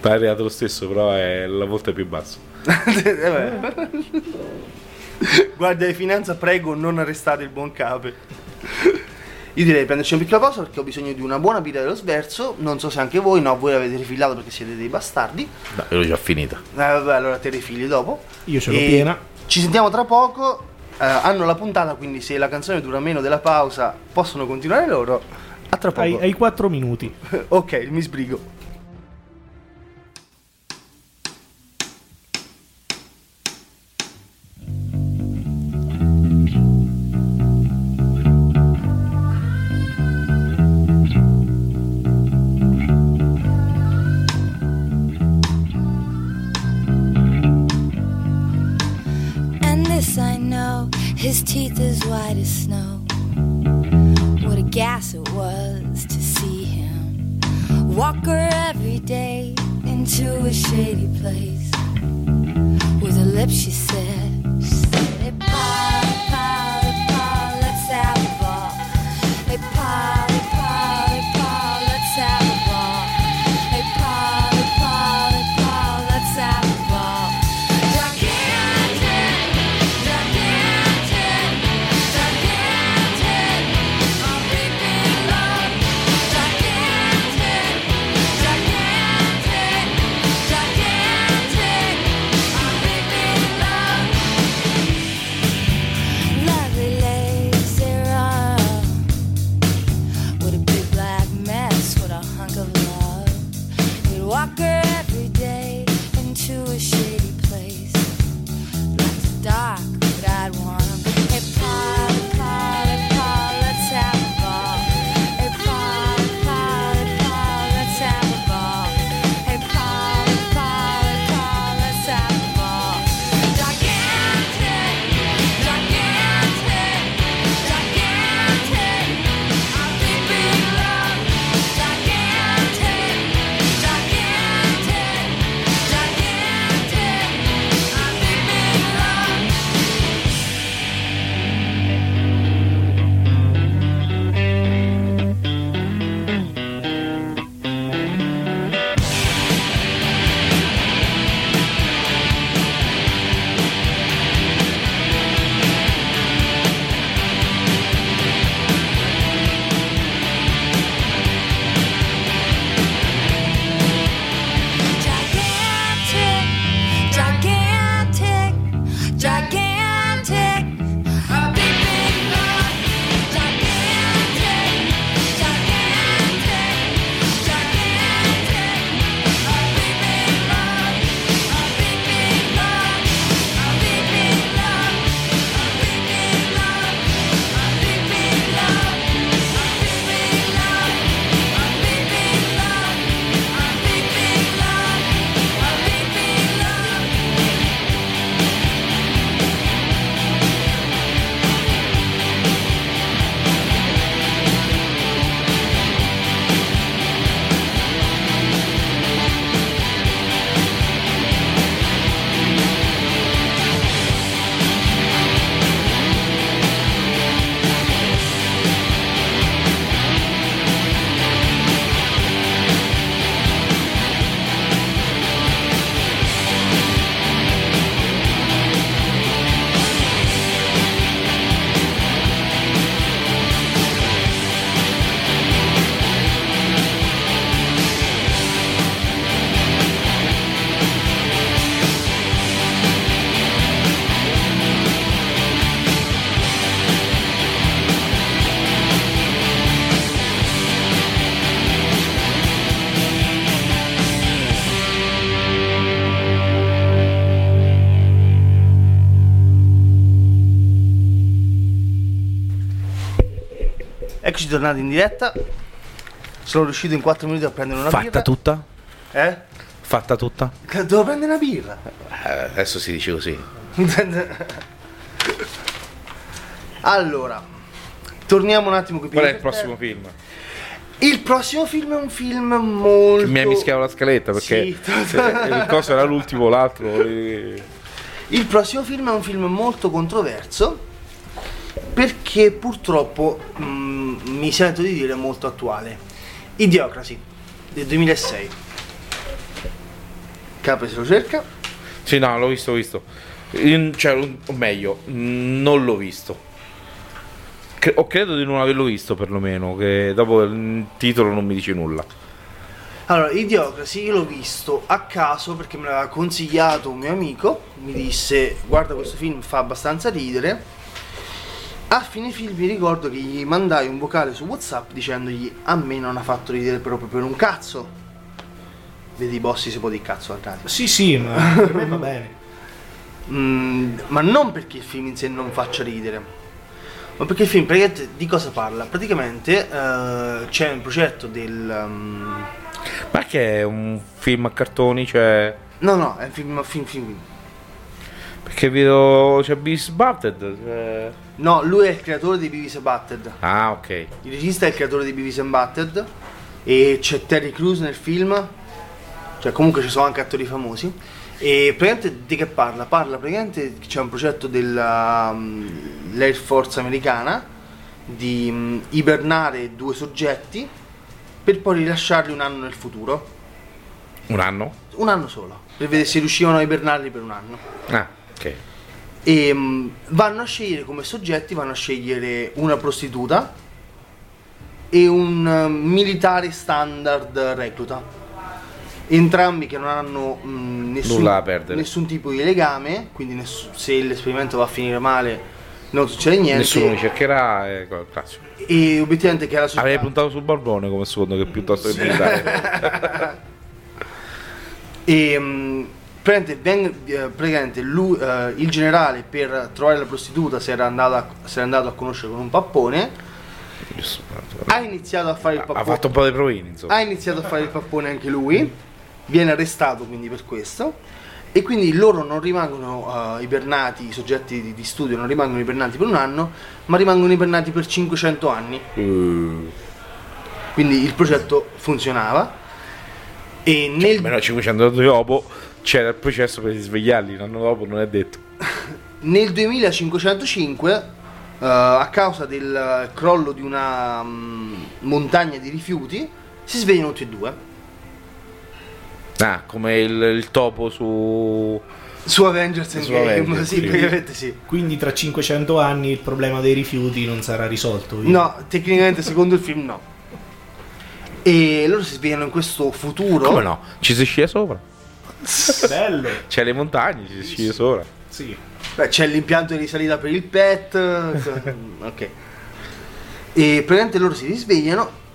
C: Dai, è reato lo stesso, però è la volta più bassa.
A: Eh. Guardia di finanza, prego, non arrestate il buon cape. Io direi di prenderci una piccola pausa perché ho bisogno di una buona birra dello sverso. Non so se anche voi, no, voi l'avete rifilato perché siete dei bastardi.
C: No, io l'ho già finita.
A: Eh, vabbè, allora te rifili dopo.
B: Io ce l'ho
A: E
B: piena.
A: Ci sentiamo tra poco. Eh, hanno la puntata, quindi se la canzone dura meno della pausa, possono continuare loro. A tra poco.
B: Hai, hai 4 minuti.
A: ok, mi sbrigo.
D: His teeth as white as snow. What a gas it was to see him walk her every day into a shady place. With her lips, she said, she said,
A: Tornati in diretta. Sono riuscito in 4 minuti a prendere una
C: Fatta
A: birra.
C: tutta?
A: Eh?
C: Fatta tutta?
A: Devo prendere una birra.
C: Eh, adesso si dice così.
A: allora, torniamo un attimo qui.
C: Qual è il prossimo film?
A: Il prossimo film è un film molto.
C: Mi ha mischiato la scaletta perché
A: Sì.
C: il coso era l'ultimo, l'altro.
A: Il prossimo film è un film molto controverso perché purtroppo mm, mi sento di dire molto attuale. Idiocracy del 2006. Capre se lo cerca.
C: Sì, no, l'ho visto, l'ho visto. In- cioè, o meglio, non l'ho visto. Cre- o credo di non averlo visto perlomeno, che dopo il titolo non mi dice nulla.
A: Allora, Idiocracy io l'ho visto a caso perché me l'aveva consigliato un mio amico, mi disse guarda questo film fa abbastanza ridere. A fine film mi ricordo che gli mandai un vocale su Whatsapp dicendogli a me non ha fatto ridere proprio per un cazzo. Vedi i bossi si può di cazzo al radio.
B: Sì, sì, ma per me va bene.
A: Mm, ma non perché il film in sé non faccia ridere, ma perché il film praticamente di cosa parla? Praticamente eh, c'è un progetto del... um,
C: Ma che è un film a cartoni? Cioè.
A: no, no, è un film, film, film.
C: Perché vedo. C'è Beast Butted. Cioè...
A: No, lui è il creatore di Beavis and Butted.
C: Ah, ok.
A: Il regista è il creatore di Beavis and Butted. E c'è Terry Crews nel film. Cioè, comunque ci sono anche attori famosi. E praticamente di che parla? Parla praticamente c'è un progetto dell'Air Force americana di mm, ibernare due soggetti per poi rilasciarli un anno nel futuro.
C: Un anno?
A: Un anno solo. Per vedere se riuscivano a ibernarli per un anno.
C: Ah, ok.
A: E mm, vanno a scegliere come soggetti, vanno a scegliere una prostituta e un eh, militare standard recluta. Entrambi che non hanno mm, nessun, nessun tipo di legame, quindi ness- se l'esperimento va a finire male non succede niente.
C: Nessuno li cercherà. E... classico.
A: E obiettivamente che è la società...
C: Avrei puntato sul Barbone come secondo che piuttosto che militare.
A: E mm, praticamente, veng- eh, praticamente lui, eh, il generale per trovare la prostituta si era, andato a, si era andato a conoscere con un pappone. Ha iniziato a fare il
C: ha
A: pappone.
C: fatto un po' di provini, insomma.
A: ha iniziato a fare il pappone anche lui. Viene arrestato quindi per questo. E quindi loro non rimangono eh, ibernati, i soggetti di, di studio non rimangono ibernati per un anno, ma rimangono ibernati per 500 anni.
C: Uh,
A: Quindi il progetto funzionava. E nel
C: almeno 500 anni dopo c'era il processo per risvegliarli. L'anno dopo non è detto.
A: Nel 2505, eh, a causa del crollo di una mm, montagna di rifiuti, si svegliano tutti e due.
C: Ah, come il, il topo su.
A: Su Avengers
C: Su
A: Endgame,
C: Avengers,
A: sì,
C: sì.
A: praticamente sì.
B: Quindi tra 500 anni il problema dei rifiuti non sarà risolto. via.
A: No, tecnicamente secondo il film no. E loro si svegliano in questo futuro.
C: Come no? Ci si scia sopra.
B: Bello.
C: C'è le montagne, ci si scia sopra.
B: Sì.
A: Beh, c'è l'impianto di risalita per il pet. ok. E praticamente loro si risvegliano.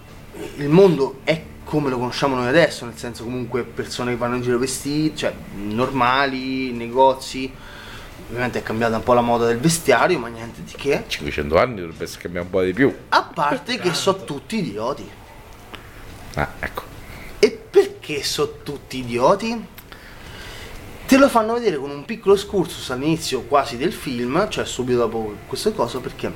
A: Il mondo è come lo conosciamo noi adesso, nel senso comunque persone che vanno in giro vestiti, cioè normali, negozi. Ovviamente è cambiata un po' la moda del vestiario, ma niente di che.
C: 500 anni dovrebbe essere cambiato un po' di più.
A: A parte che sono tutti idioti.
C: Ah, ecco.
A: E perché sono tutti idioti? Te lo fanno vedere con un piccolo excursus all'inizio quasi del film, cioè subito dopo queste cose, perché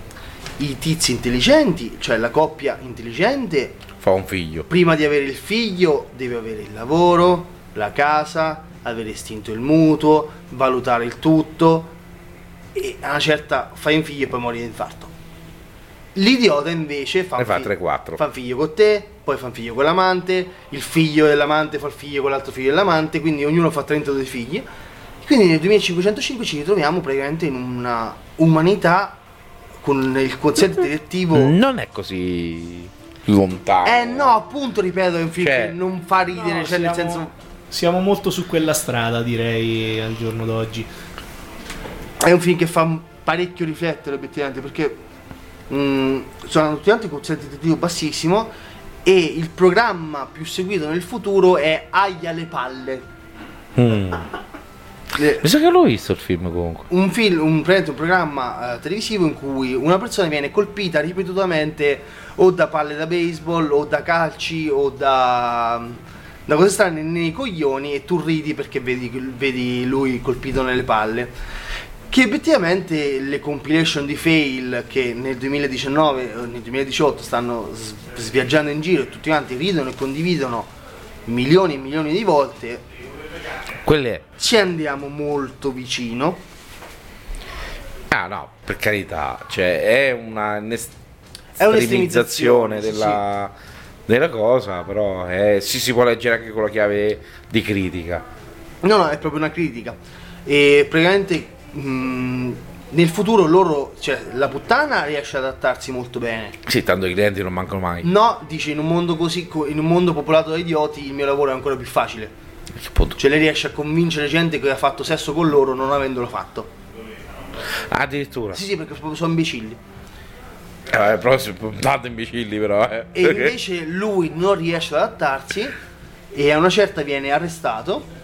A: i tizi intelligenti, cioè la coppia intelligente,
C: Fa un figlio.
A: prima di avere il figlio deve avere il lavoro, la casa, avere estinto il mutuo, valutare il tutto e a una certa fai un figlio e poi muori di infarto. L'idiota invece fa,
C: Ne
A: un
C: fa
A: fi-
C: 3-4.
A: fa un figlio con te, poi fa un figlio con l'amante, il figlio dell'amante fa il figlio con l'altro figlio dell'amante, quindi ognuno fa 32 figli. Quindi nel 2505 ci ritroviamo praticamente in una umanità con il quoziente direttivo
C: Non è così lontano.
A: eh no, appunto ripeto, è un film
C: Cioè-
A: che non fa ridere,
B: No,
A: cioè nel
B: siamo-
A: senso
B: Siamo molto su quella strada, direi, al giorno d'oggi.
A: è un film che fa parecchio riflettere obiettivamente perché mm, sono tutti quanti con un sentitivo bassissimo e il programma più seguito nel futuro è Aglia le palle.
C: Mm.
A: Eh,
C: Mi sa che l'ho visto il film comunque.
A: un film, un, un programma eh, televisivo in cui una persona viene colpita ripetutamente o da palle da baseball o da calci o da, da cose strane nei coglioni e tu ridi perché vedi, vedi lui colpito nelle palle. Che obiettivamente le compilation di fail che nel 2019 o nel 2018 stanno sviaggiando in giro e tutti quanti ridono e condividono milioni e milioni di volte,
C: Quelle.
A: ci andiamo molto vicino.
C: Ah no, per carità. Cioè, è una
A: È un'estremizzazione,
C: estremizzazione
A: sì,
C: della, della cosa, però è- si si può leggere anche con la chiave di critica.
A: No, no, è proprio una critica. E praticamente mm, nel futuro loro, cioè la puttana riesce ad adattarsi molto bene.
C: Sì, tanto i clienti non mancano mai.
A: No, dice in un mondo così, co- in un mondo popolato da idioti, il mio lavoro è ancora più facile. Cioè lei riesce a convincere gente che ha fatto sesso con loro non avendolo fatto.
C: Addirittura.
A: Sì, sì, perché sono imbecilli.
C: Eh, però tanto imbecilli però, eh.
A: E invece lui non riesce ad adattarsi e a una certa viene arrestato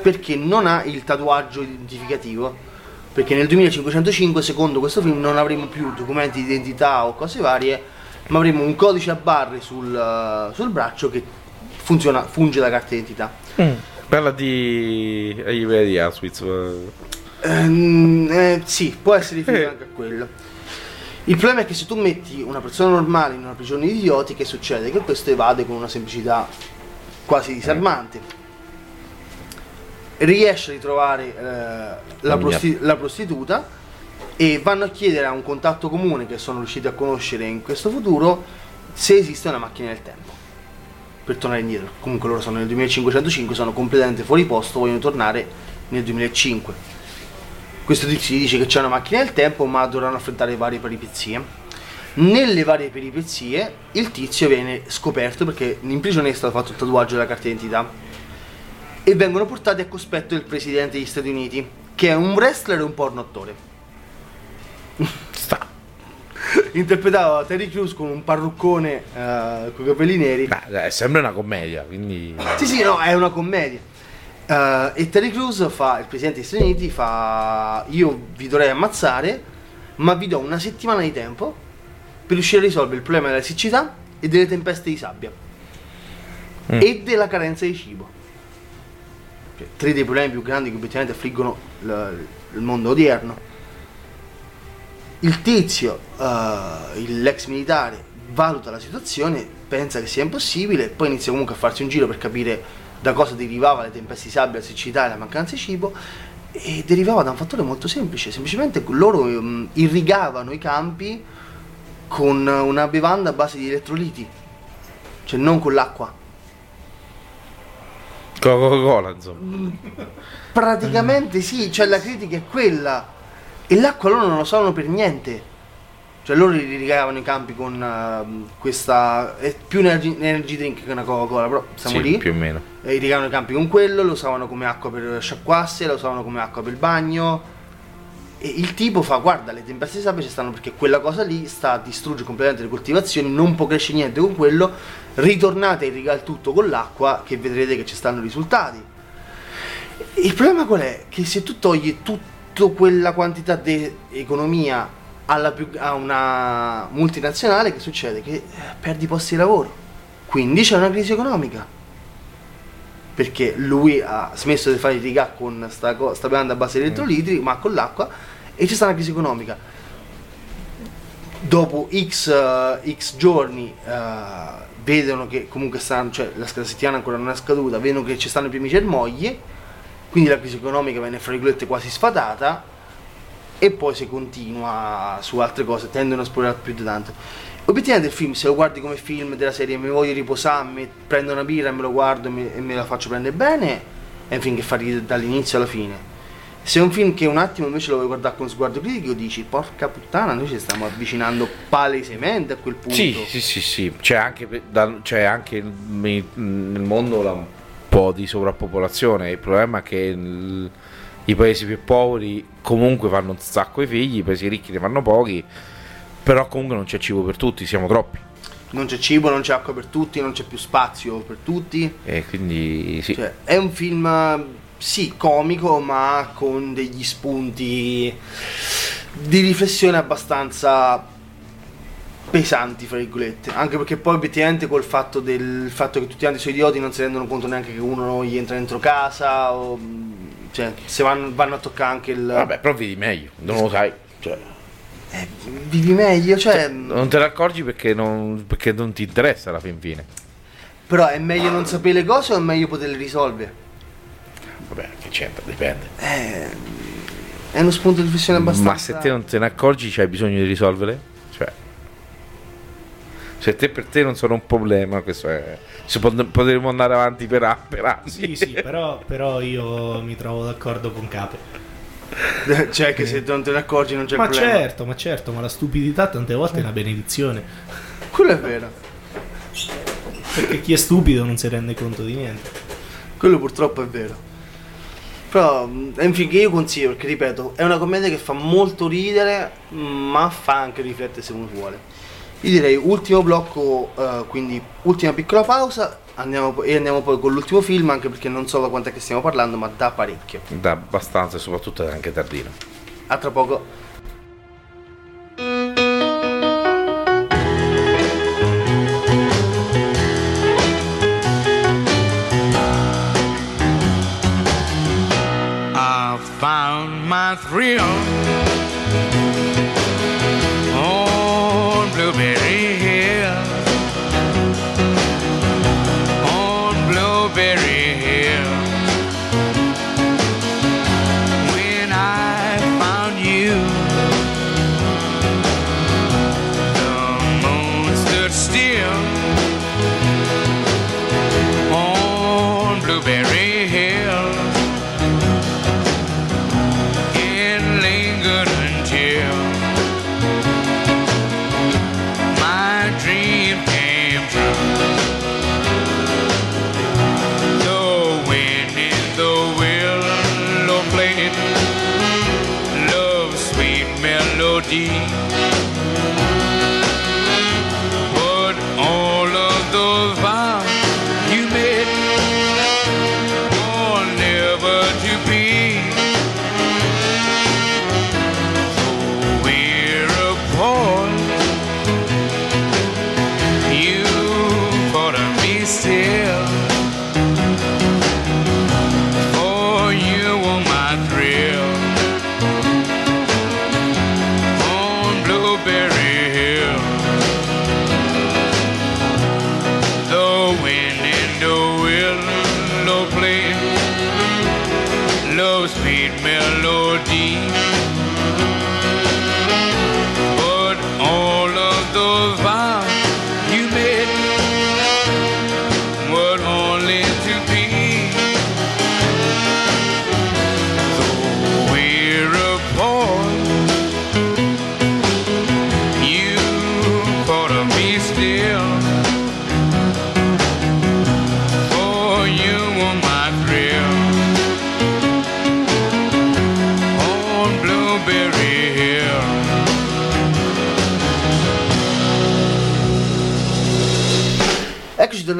A: perché non ha il tatuaggio identificativo. Perché nel 2505, secondo questo film, non avremo più documenti di identità o cose varie, ma avremo un codice a barre sul, eh, sul braccio che funziona, funge da carta d'identità.
C: Parla di... eh, di Auschwitz. eh.
A: Ehm, eh, sì, può essere riferito anche a quello. Il problema è che se tu metti una persona normale in una prigione di idioti, che succede? Che questo evade con una semplicità quasi disarmante. Riesce a ritrovare eh, la, prosti- la prostituta e vanno a chiedere a un contatto comune che sono riusciti a conoscere in questo futuro se esiste una macchina del tempo per tornare indietro. Comunque loro sono nel 2505, sono completamente fuori posto, vogliono tornare nel 2005. Questo tizio dice che c'è una macchina del tempo, ma dovranno affrontare varie peripezie. Nelle varie peripezie il tizio viene scoperto perché in prigione è stato fatto il tatuaggio della carta d'identità e vengono portati a cospetto del presidente degli Stati Uniti, che è un wrestler e un porno attore.
C: Sta.
A: Interpretava Terry Crews con un parruccone eh, con i capelli neri.
C: Beh, eh, sembra una commedia, quindi...
A: Sì, sì, no, è una commedia. Eh, e Terry Crews fa, il presidente degli Stati Uniti fa, io vi dovrei ammazzare, ma vi do una settimana di tempo per riuscire a risolvere il problema della siccità e delle tempeste di sabbia. E della carenza di cibo. Cioè, tre dei problemi più grandi che obiettivamente affliggono l- il mondo odierno. Il tizio, il- l'ex militare, valuta la situazione, pensa che sia impossibile, poi inizia comunque a farsi un giro per capire da cosa derivava le tempeste di sabbia, la siccità e la mancanza di cibo. E derivava da un fattore molto semplice, semplicemente loro ehm, irrigavano i campi con una bevanda a base di elettroliti, cioè non con l'acqua.
C: Coca-Cola, insomma.
A: Praticamente sì, cioè la critica è quella. E l'acqua loro non lo sanno per niente. Cioè loro li rigavano i campi con ehm, questa... è più un energy, energy drink che una Coca-Cola, però siamo
C: Sì,
A: lì.
C: più o meno.
A: E irrigavano i campi con quello, lo usavano come acqua per sciacquarsi, lo usavano come acqua per il bagno. E il tipo fa, guarda, le tempeste di sabbia ci stanno perché quella cosa lì sta a distruggere completamente le coltivazioni, non può crescere niente con quello, ritornate a irrigare il tutto con l'acqua che vedrete che ci stanno i risultati. Il problema qual è? Che se tu togli tutta quella quantità di economia alla più- a una multinazionale, che succede? Che eh, perdi posti di lavoro. Quindi c'è una crisi economica perché lui ha smesso di fare il rigà con sta, sta bevanda a base di elettroliti, ma con l'acqua, e c'è stata una crisi economica. Dopo X, eh, X giorni eh, vedono che comunque stanno, cioè la, settimana ancora non è scaduta, vedono che ci stanno i primi germogli, quindi la crisi economica viene fra virgolette quasi sfatata e poi si continua su altre cose, tendono a esplorare più di tanto. Obiettivamente il film, se lo guardi come film della serie mi voglio riposare, prendo una birra e me lo guardo e me, e me la faccio prendere bene, è un film che fa ridere dall'inizio alla fine. Se è un film che un attimo invece lo vuoi guardare con sguardo critico, dici porca puttana, noi ci stiamo avvicinando palesemente a quel punto.
C: Sì, sì, sì, sì. C'è anche, c'è anche nel mondo la- un po' di sovrappopolazione. Il problema è che il- i paesi più poveri comunque fanno un sacco di figli, i paesi ricchi ne fanno pochi, però comunque non c'è cibo per tutti, siamo troppi.
A: Non c'è cibo, non c'è acqua per tutti, non c'è più spazio per tutti.
C: E quindi sì.
A: Cioè, è un film, sì, comico, ma con degli spunti di riflessione abbastanza pesanti, fra virgolette. Anche perché poi obiettivamente col fatto del fatto che tutti quanti sono idioti non si rendono conto neanche che uno gli entra dentro casa o... Cioè, se vanno, vanno a toccare anche il...
C: Vabbè, però vedi meglio, non lo sai. Cioè,
A: Eh, vivi meglio, cioè...
C: non te ne accorgi perché non, perché non ti interessa alla fin fine.
A: Però è meglio non sapere le cose o è meglio poterle risolvere?
C: Vabbè, che c'entra, dipende.
A: Eh, è uno spunto di riflessione abbastanza...
C: Ma se te non te ne accorgi c'hai bisogno di risolvere? Cioè, se te per te non sono un problema, questo è... Se pot- potremmo andare avanti per, a- per anni.
B: Sì, sì, però, però io mi trovo d'accordo con Capo.
A: cioè che se non te ne accorgi non c'è
B: Ma
A: problema.
B: certo, ma certo, ma la stupidità tante volte è una benedizione.
A: Quello è vero.
B: Perché chi è stupido non si rende conto di niente.
A: Quello purtroppo è vero. Però è un film che io consiglio perché ripeto, è una commedia che fa molto ridere, ma fa anche riflettere se uno vuole. Io direi ultimo blocco, eh, quindi ultima piccola pausa andiamo e andiamo poi con l'ultimo film, anche perché non so da quant'è che stiamo parlando, ma da parecchio.
C: Da abbastanza e soprattutto è anche tardino.
A: A tra poco.
F: My thrill love's sweet melody.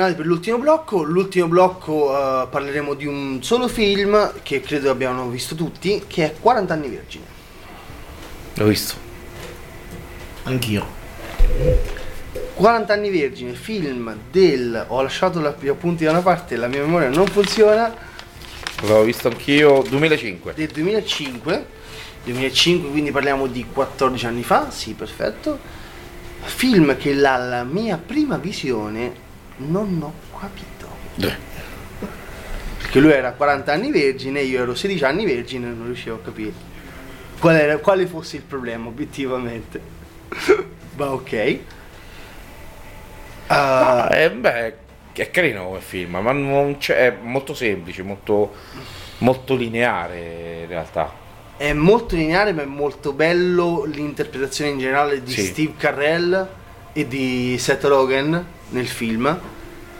A: Tornati per l'ultimo blocco. L'ultimo blocco eh, parleremo di un solo film che credo abbiano visto tutti, che è 40 anni vergine.
C: L'ho visto.
B: Anch'io.
A: 40 anni vergine, film del... Ho lasciato la- gli appunti da una parte, la mia memoria non funziona,
C: L'ho visto anch'io 2005.
A: del 2005. 2005, quindi parliamo di 14 anni fa, sì, perfetto. Film che dalla mia prima visione non ho capito.
C: Eh,
A: Perché lui era 40 anni vergine, io ero 16 anni vergine e non riuscivo a capire qual era- quale fosse il problema obiettivamente. Ma ok. Ah,
C: Eh, beh, è carino come film, ma non c'è, è molto semplice, molto, molto lineare in realtà.
A: è molto lineare, ma è molto bello l'interpretazione in generale di
C: Sì.
A: Steve Carrell e di Seth Rogen nel film.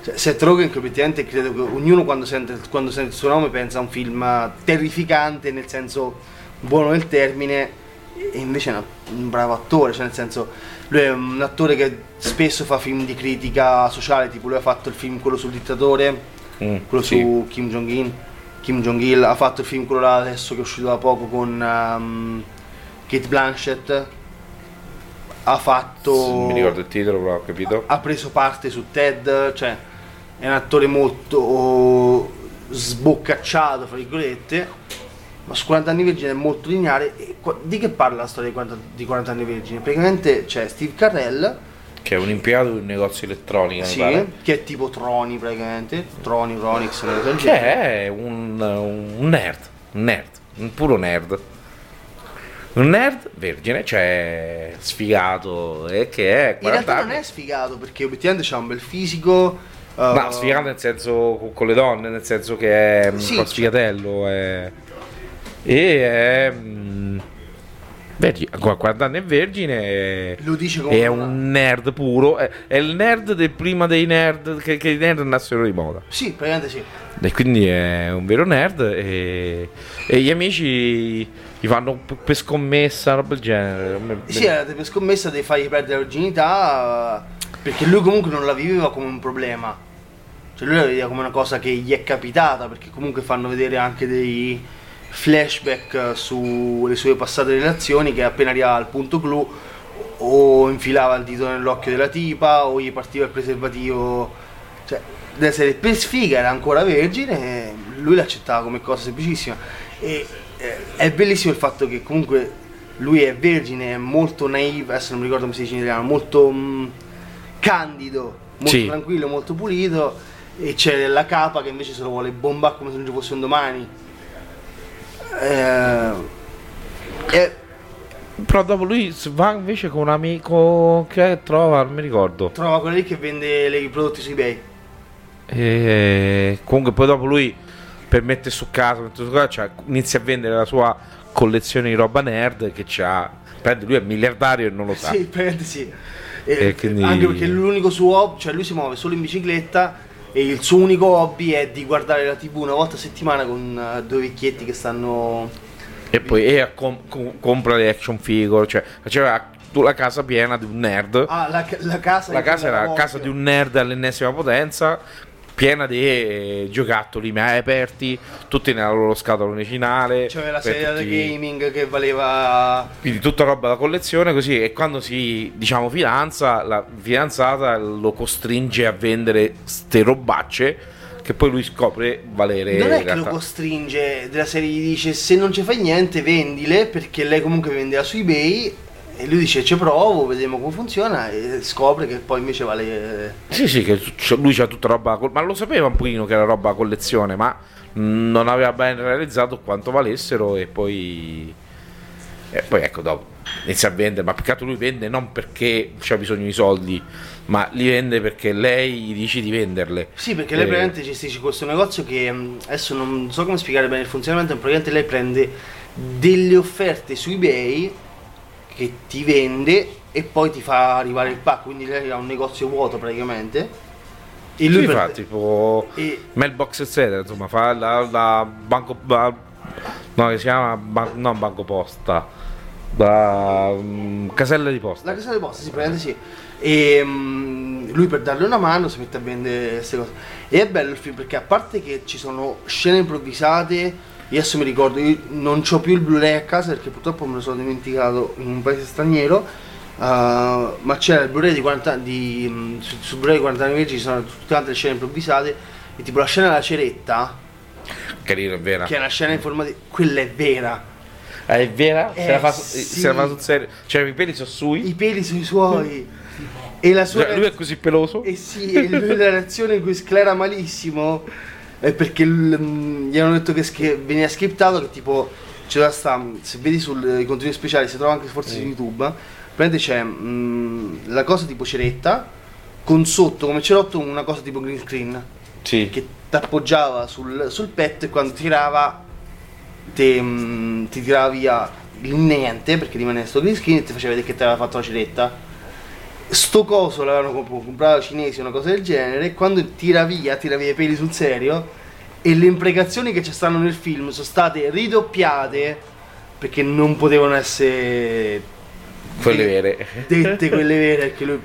A: Cioè, Seth Rogen che obiettivamente credo che ognuno quando sente, quando sente il suo nome pensa a un film terrificante, nel senso buono del termine, e invece è un bravo attore, cioè nel senso lui è un attore che spesso fa film di critica sociale, tipo lui ha fatto il film quello sul dittatore,
C: Mm,
A: quello
C: sì.
A: su Kim Jong-un, Kim Jong-il ha fatto il film quello là adesso che è uscito da poco con um, Kate Blanchett, ha fatto...
C: Mi ricordo il titolo, però ho capito.
A: Ha preso parte su TED, cioè è un attore molto sboccacciato, fra virgolette, ma su 40 anni vergine è molto lineare. E di che parla la storia di 40, di 40 anni vergine? Praticamente c'è Steve Carrell,
C: Che è un impiegato di un negozio elettronica, mi
A: sì, che è tipo Troni praticamente, Troni, Ronix,
C: Che è un, un nerd, un nerd, un puro nerd. Un nerd vergine, cioè sfigato e che è
A: In
C: 40
A: realtà
C: anni.
A: non è sfigato perché obiettivamente c'ha un bel fisico. uh,
C: No, sfigato nel senso con- con le donne, nel senso che è un
A: Sì,
C: po'
A: cioè-
C: sfigatello. È... E è. mm, vergi- a 40 anni è vergine.
A: Lo dice come
C: è
A: una-
C: un nerd puro. È, è il nerd del prima dei nerd. Che, che i nerd andassero di moda.
A: Sì, praticamente sì.
C: E quindi è un vero nerd. E, e gli amici gli fanno per scommessa, roba del genere.
A: Sì, era per scommessa di fargli perdere eh, perché lui comunque non la viveva come un problema. Cioè lui la vedeva come una cosa che gli è capitata perché comunque fanno vedere anche dei flashback eh, sulle sue passate relazioni che appena arrivava al punto clou o infilava il dito nell'occhio della tipa o gli partiva il preservativo. Cioè, deve essere per sfiga era ancora vergine e lui l'accettava come cosa semplicissima. E eh, è bellissimo il fatto che comunque lui è vergine, è molto naive, adesso non mi ricordo come si dice in italiano, molto mm, candido, molto
C: Sì.
A: tranquillo, molto pulito. E c'è la capa che invece se lo vuole bombare come se non ci fosse un domani. Eh, e
C: Però dopo lui va invece con un amico che trova, non mi ricordo.
A: trova quello lì che vende i prodotti su eBay.
C: E comunque poi dopo lui per mettere su casa, mettere su casa cioè, inizia a vendere la sua collezione di roba nerd che c'ha. Prende, lui è miliardario e non lo sa.
A: Sì, praticamente sì. E-
C: quindi-
A: Anche perché l'unico suo hobby, cioè lui si muove solo in bicicletta e il suo unico hobby è di guardare la tv una volta a settimana con eh, due vecchietti che stanno...
C: E poi e com- com- compra le action figure, cioè faceva la casa piena di un nerd.
A: Ah, la, la casa...
C: la casa era la casa di un nerd all'ennesima potenza, piena di giocattoli mai aperti, tutti nella loro scatola originale.
A: C'aveva la
C: per
A: sedia da
C: tutti-
A: gaming che valeva...
C: Quindi tutta roba da collezione così e quando si diciamo fidanza, la fidanzata lo costringe a vendere ste robacce che poi lui scopre valere
A: Non è che lo costringe della serie, gli dice se non ci fai niente vendile perché lei comunque vendeva su eBay e lui dice ci provo, vediamo come funziona e scopre che poi invece vale...
C: Sì, sì, che lui c'ha tutta roba, ma lo sapeva un pochino che era roba a collezione, ma non aveva ben realizzato quanto valessero e poi... E poi ecco, dopo inizia a vendere, ma peccato lui vende non perché c'ha bisogno di soldi, ma li vende perché lei gli dice di venderle.
A: Sì, perché lei
C: Eh,
A: praticamente gestisce questo negozio che mh, adesso non so come spiegare bene il funzionamento, ma praticamente lei prende delle offerte su eBay che ti vende e poi ti fa arrivare il pack, quindi lei ha un negozio vuoto praticamente. E lui per-
C: fa tipo
A: e-
C: mailbox eccetera, insomma, fa la, la banco ba- no, che si chiama ban- non banco posta, da mm, casella di posta.
A: La casa delle poste, sì, praticamente sì. E mm, lui per darle una mano si mette a vendere queste cose. E è bello il film perché a parte che ci sono scene improvvisate, io adesso mi ricordo, io non ho più il Blu-ray a casa perché purtroppo me lo sono dimenticato in un paese straniero. uh, ma c'era il Blu-ray di 40 di, mm, su, su Blu-ray di 40 anni ci sono tutte quante le scene improvvisate. E tipo la scena della ceretta,
C: Carino, è vera.
A: che è una scena informativa, quella è vera.
C: Ah, è vera?
A: Eh,
C: se, la fa,
A: sì.
C: se la fa sul serio. Cioè, i peli sono sui.
A: I peli sui suoi. e la sua
C: Cioè, lui è così peloso.
A: Eh sì, e lui la reazione in cui sclera malissimo è perché l- mh, gli hanno detto che sch- veniva scriptato che tipo c'era sta, se vedi sui contenuti speciali, si trova anche forse su YouTube, eh, praticamente c'è mh, la cosa tipo ceretta con sotto come cerotto una cosa tipo green screen.
C: Sì.
A: che ti appoggiava sul, sul petto e quando tirava te, mh, ti tirava via il niente perché rimaneva sto green screen e ti faceva vedere che ti aveva fatto la ceretta sto coso l'avevano comp- comprato cinesi una cosa del genere e quando tira via tira via i peli sul serio e le imprecazioni che ci stanno nel film sono state ridoppiate perché non potevano essere
C: Quelle vere.
A: dette quelle vere perché lui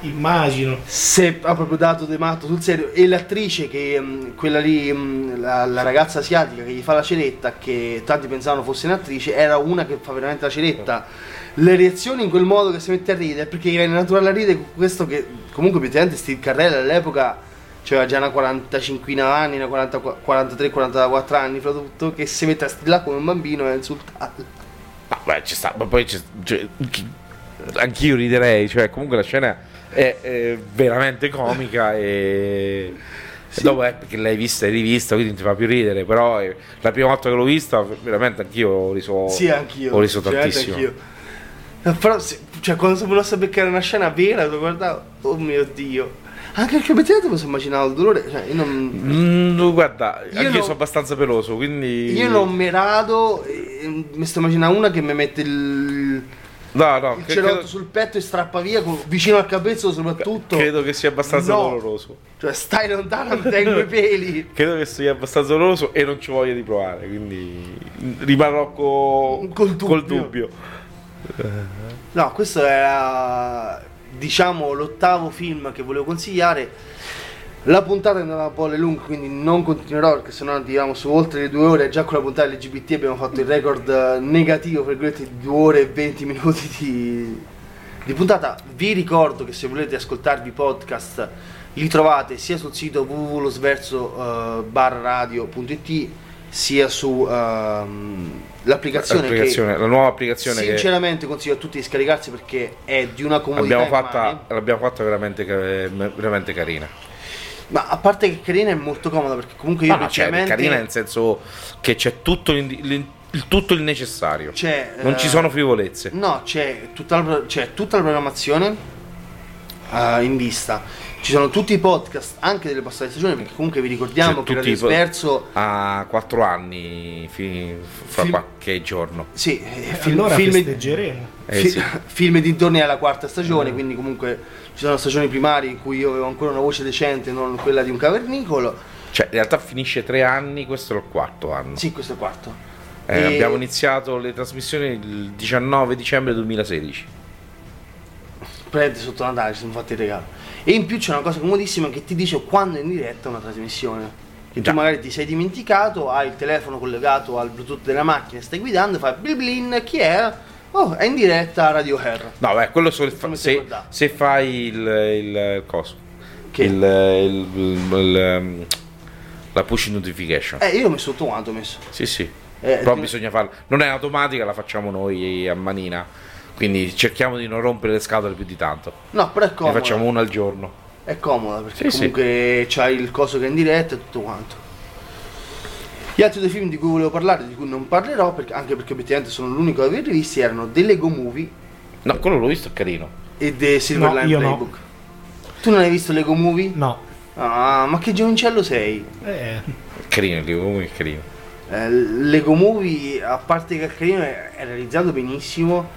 B: Immagino.
A: se ha proprio dato de matto sul serio e l'attrice che mh, quella lì mh, la, la ragazza asiatica che gli fa la ceretta che tanti pensavano fosse un'attrice era una che fa veramente la ceretta le reazioni in quel modo che si mette a ridere perché gli viene naturale a ridere questo che comunque praticamente Steve Carrell all'epoca c'era già una 45 anni una 40 43 44 anni fra tutto che si mette a strillare come un bambino e a insultarlo
C: Ma beh, ci sta. Ma poi ci- cioè, chi- anch'io riderei. Cioè, comunque la scena è, è veramente comica e. e dopo è perché l'hai vista e rivista, quindi non ti fa più ridere. Però la prima volta che l'ho vista, veramente anch'io ho riso.
A: Sì, anch'io.
C: Ho riso tantissimo.
A: anch'io. Però, se- cioè, quando sono venuto a beccare una scena vera, lo guardavo, oh mio dio. Anche perché obiettivamente posso immaginare il dolore. Cioè, io non.
C: Mm, guarda,
A: Io
C: anche io
A: non-
C: sono abbastanza peloso, quindi...
A: Io non mi rado. Mi sto immaginando una che mi mette il,
C: No, no,
A: il
C: che-
A: cerotto
C: credo,
A: sul petto e strappa via, con- vicino al capezzolo soprattutto.
C: credo che sia abbastanza
A: No.
C: doloroso.
A: Cioè, stai lontano, mi tengo i peli.
C: Credo che sia abbastanza doloroso e non ci voglia di provare, quindi rimarrò co-
A: Col dubbio.
C: col dubbio.
A: No, questo era diciamo l'ottavo film che volevo consigliare. La puntata è andata un po' alle lunghe, quindi non continuerò perché sennò andiamo su oltre le due ore. Già con la puntata LGBT abbiamo fatto il record eh, negativo per di due ore e 20 minuti di, di puntata. Vi ricordo che se volete ascoltarvi i podcast li trovate sia sul sito www.losverso-radio.it sia su ehm, l'applicazione,
C: L'applicazione-
A: che
C: la nuova applicazione che
A: sinceramente consiglio a tutti di scaricarsi perché è di una comodità
C: abbiamo
A: immane.
C: fatta, l'abbiamo fatta veramente, ca- veramente carina.
A: ma a parte che carina è molto comoda perché comunque io
C: No, cioè,
A: praticamente
C: carina nel senso che c'è tutto, il, tutto il necessario.
A: c'è
C: Non
A: eh,
C: ci sono frivolezze.
A: no c'è tutta la, c'è tutta la programmazione eh, in vista ci sono tutti i podcast anche delle passate stagioni perché comunque vi ricordiamo
C: C'è
A: che
C: tutti
A: Radio
C: i po-
A: Sverso
C: A quattro anni, fi- fra
A: Film-
C: qualche giorno.
A: sì eh, film,
B: allora
A: film,
B: festeggeremo.
C: Eh,
A: fi-
C: sì.
A: film dintorni alla quarta stagione quindi comunque ci sono stagioni primarie in cui io avevo ancora una voce decente non quella di un cavernicolo
C: Cioè, in realtà finisce tre anni, questo è il quarto anno.
A: sì questo è il quarto
C: Eh,
A: E-
C: Abbiamo iniziato le trasmissioni il 19 dicembre 2016.
A: prende sotto Natale ci siamo fatti il regalo e in più c'è una cosa comodissima che ti dice quando è in diretta una trasmissione che
C: Già.
A: tu magari ti sei dimenticato hai il telefono collegato al bluetooth della macchina stai guidando fai blin blin chi è? oh è in diretta Radio Hair
C: No, beh, quello solo
A: Come
C: se, se fai il, il, il coso.
A: Che?
C: Il, il- il- il, um, la push notification.
A: eh io ho messo tutto quanto ho messo
C: Sì, sì.
A: Eh,
C: Però
A: ti-
C: bisogna farla. Non è automatica, la facciamo noi a manina. Quindi cerchiamo di non rompere le scatole più di tanto.
A: no però è
C: Ne
A: comoda
C: facciamo una al giorno.
A: è comoda perché
C: Sì, sì.
A: comunque c'hai il coso che è in diretta e tutto quanto gli altri due film di cui volevo parlare di cui non parlerò perché- anche perché obiettivamente sono l'unico ad averli visti erano The Lego Movie
C: No, quello l'ho visto, è carino.
A: e The Silver
B: No,
A: Line
B: io no.
A: Playbook tu non hai visto Lego Movie?
B: No.
A: Ah, ma che giovincello sei?
B: Eh,
C: È carino, il libro, comunque è carino.
A: Eh, Lego Movie, a parte che è carino, è, è realizzato benissimo,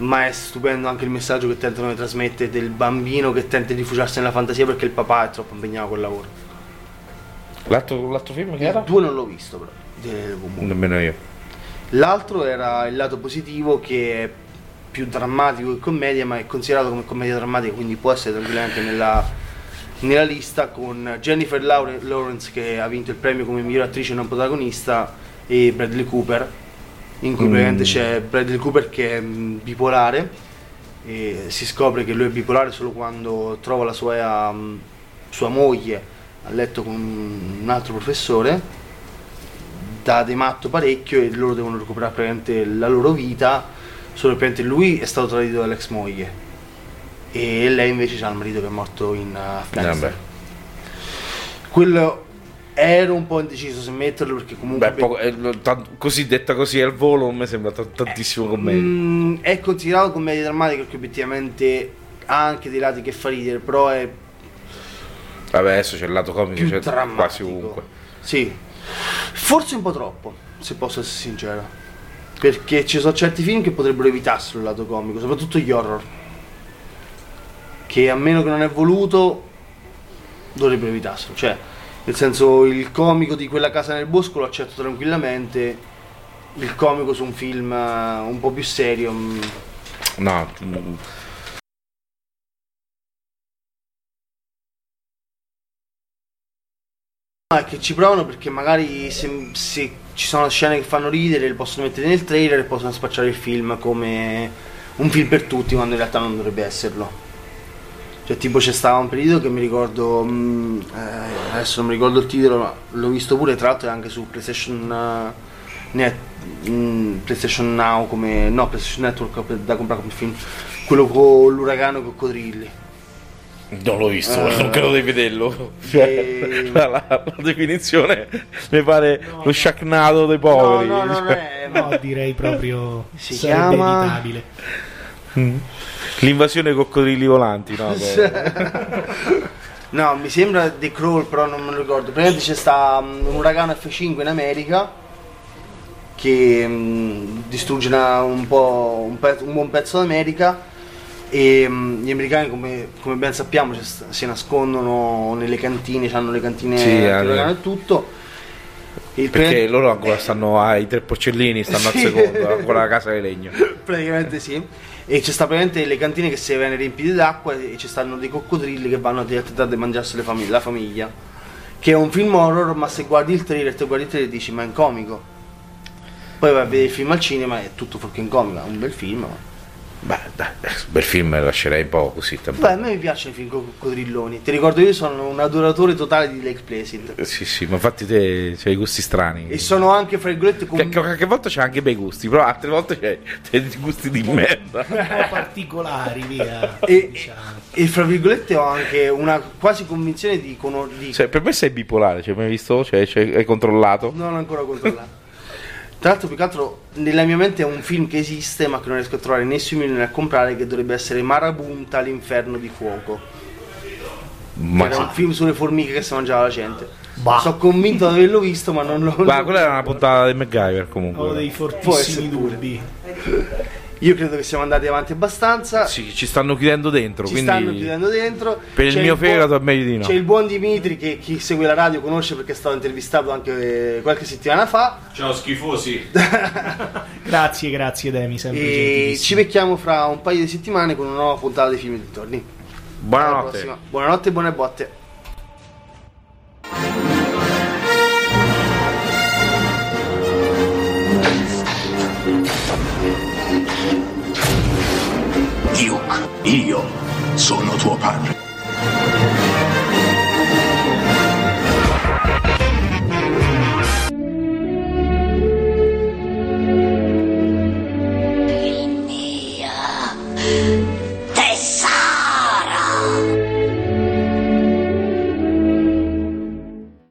A: ma è stupendo anche il messaggio che tentano di trasmettere del bambino che tenta di rifugiarsi nella fantasia perché il papà è troppo impegnato col lavoro.
C: L'altro, l'altro film che era?
A: Il 2 non l'ho visto però.
C: Nemmeno io.
A: L'altro era il lato positivo che è più drammatico che commedia, ma è considerato come commedia drammatica, quindi può essere tranquillamente nella, nella lista con Jennifer Lawrence che ha vinto il premio come miglior attrice non protagonista e Bradley Cooper, in cui
C: Mm.
A: praticamente c'è Bradley Cooper che è mh, bipolare e si scopre che lui è bipolare solo quando trova la sua, mh, sua moglie a letto con un altro professore dà dei matto parecchio e loro devono recuperare praticamente la loro vita solo che lui è stato tradito dall'ex moglie e lei invece ha il marito che è morto in uh, Afghanistan quello ero un po' indeciso se metterlo perché comunque
C: Beh, poco- eh, lo- tant- così detta così al volo non mi sembra t- tantissimo commedia.
A: Mm, è considerato commedia drammatica perché obiettivamente ha anche dei lati che fa ridere però è
C: Vabbè, adesso c'è il lato comico, c'è
A: drammatico
C: quasi ovunque.
A: sì forse un po' troppo se posso essere sincero perché ci sono certi film che potrebbero evitarselo il lato comico soprattutto gli horror che a meno che non è voluto dovrebbero evitarselo cioè nel senso il comico di quella casa nel bosco lo accetto tranquillamente il comico su un film eh, un po' più serio mm,
C: No,
A: No, è che ci provano perché magari se, se ci sono scene che fanno ridere le possono mettere nel trailer e possono spacciare il film come un film per tutti quando in realtà non dovrebbe esserlo. Cioè tipo c'è stato un periodo che mi ricordo, mm, eh, adesso non mi ricordo il titolo, ma l'ho visto pure tra l'altro è anche su PlayStation, eh, Net, mm, PlayStation Now come, no PlayStation Network da comprare come film, quello con l'uragano e i coccodrilli.
C: non l'ho visto,
A: Eh.
C: non credo di vederlo.
A: E-
C: Cioè, la, la- la definizione mi pare lo sciacnato dei poveri.
A: No, no, no, non
C: cioè.
A: è...
B: no, direi proprio
A: Si chiama-
B: evitabile.
C: L'invasione coccodrilli volanti, no?
A: No, mi sembra The Crawl, però non me lo ricordo. Praticamente c'è sta mm, un uragano F5 in America che mm, distrugge una- un, po', un, pezzo- un buon pezzo d'America e mm, gli americani, come, come ben sappiamo, si nascondono nelle cantine, hanno le cantine
C: Sì,
A: e tutto. E
C: Perché loro ancora stanno ai tre porcellini, stanno al
A: Sì.
C: secondo, ancora la casa di legno.
A: praticamente sì. E c'è sta praticamente le cantine che si vengono riempite d'acqua e ci stanno dei coccodrilli che vanno a tentare di mangiarsi famiglie- la famiglia. Che è un film horror, ma se guardi il trailer, te guardi il trailer dici ma è un comico. Poi vai a vedere il film al cinema è tutto in comico, è un bel film. Ma...
C: Beh, dai, bel film lascerei un po' così. tempo.
A: Beh, a me mi piacciono i film con coccodrilloni. Ti ricordo io sono un adoratore totale di Lake Placid.
C: Eh, Sì, sì, ma infatti te c'hai gusti strani.
A: E sono anche, fra virgolette, con...
C: Che, che qualche volta c'è anche bei gusti, però altre volte c'è, c'è dei gusti di merda.
B: Un po' particolari, via.
A: E,
B: diciamo.
A: e fra virgolette ho anche una quasi convinzione di, cono- di
C: Cioè, per me sei bipolare, cioè, mai visto? Cioè, cioè, hai controllato?
A: Non ho ancora controllato. Tra l'altro, più che altro, nella mia mente è un film che esiste, ma che non riesco a trovare né sui milioni a comprare, che dovrebbe essere Marabunta, l'inferno di fuoco.
C: Ma
A: Era un film sulle formiche che si mangiava la gente.
B: Bah.
A: Sono convinto di averlo visto, ma non lo
C: Guarda, quella era una puntata di MacGyver
B: Ho
C: comunque.
B: dei
A: Può
B: fortissimi dubbi.
A: Io credo che siamo andati avanti abbastanza.
C: Sì, ci stanno chiudendo dentro,
A: Ci
C: quindi
A: stanno chiudendo dentro.
C: per il
A: C'è
C: mio
A: buon-
C: fegato è meglio di no.
A: C'è il buon Dimitri che chi segue la radio conosce perché è stato intervistato anche eh, qualche settimana fa.
G: Ciao schifosi.
B: Grazie, grazie Demi, sempre
A: E ci becchiamo fra un paio di settimane con una nuova puntata dei film dintorni. Alla
C: Buonanotte.
A: Buonanotte e buone botte.
H: Io sono tuo padre.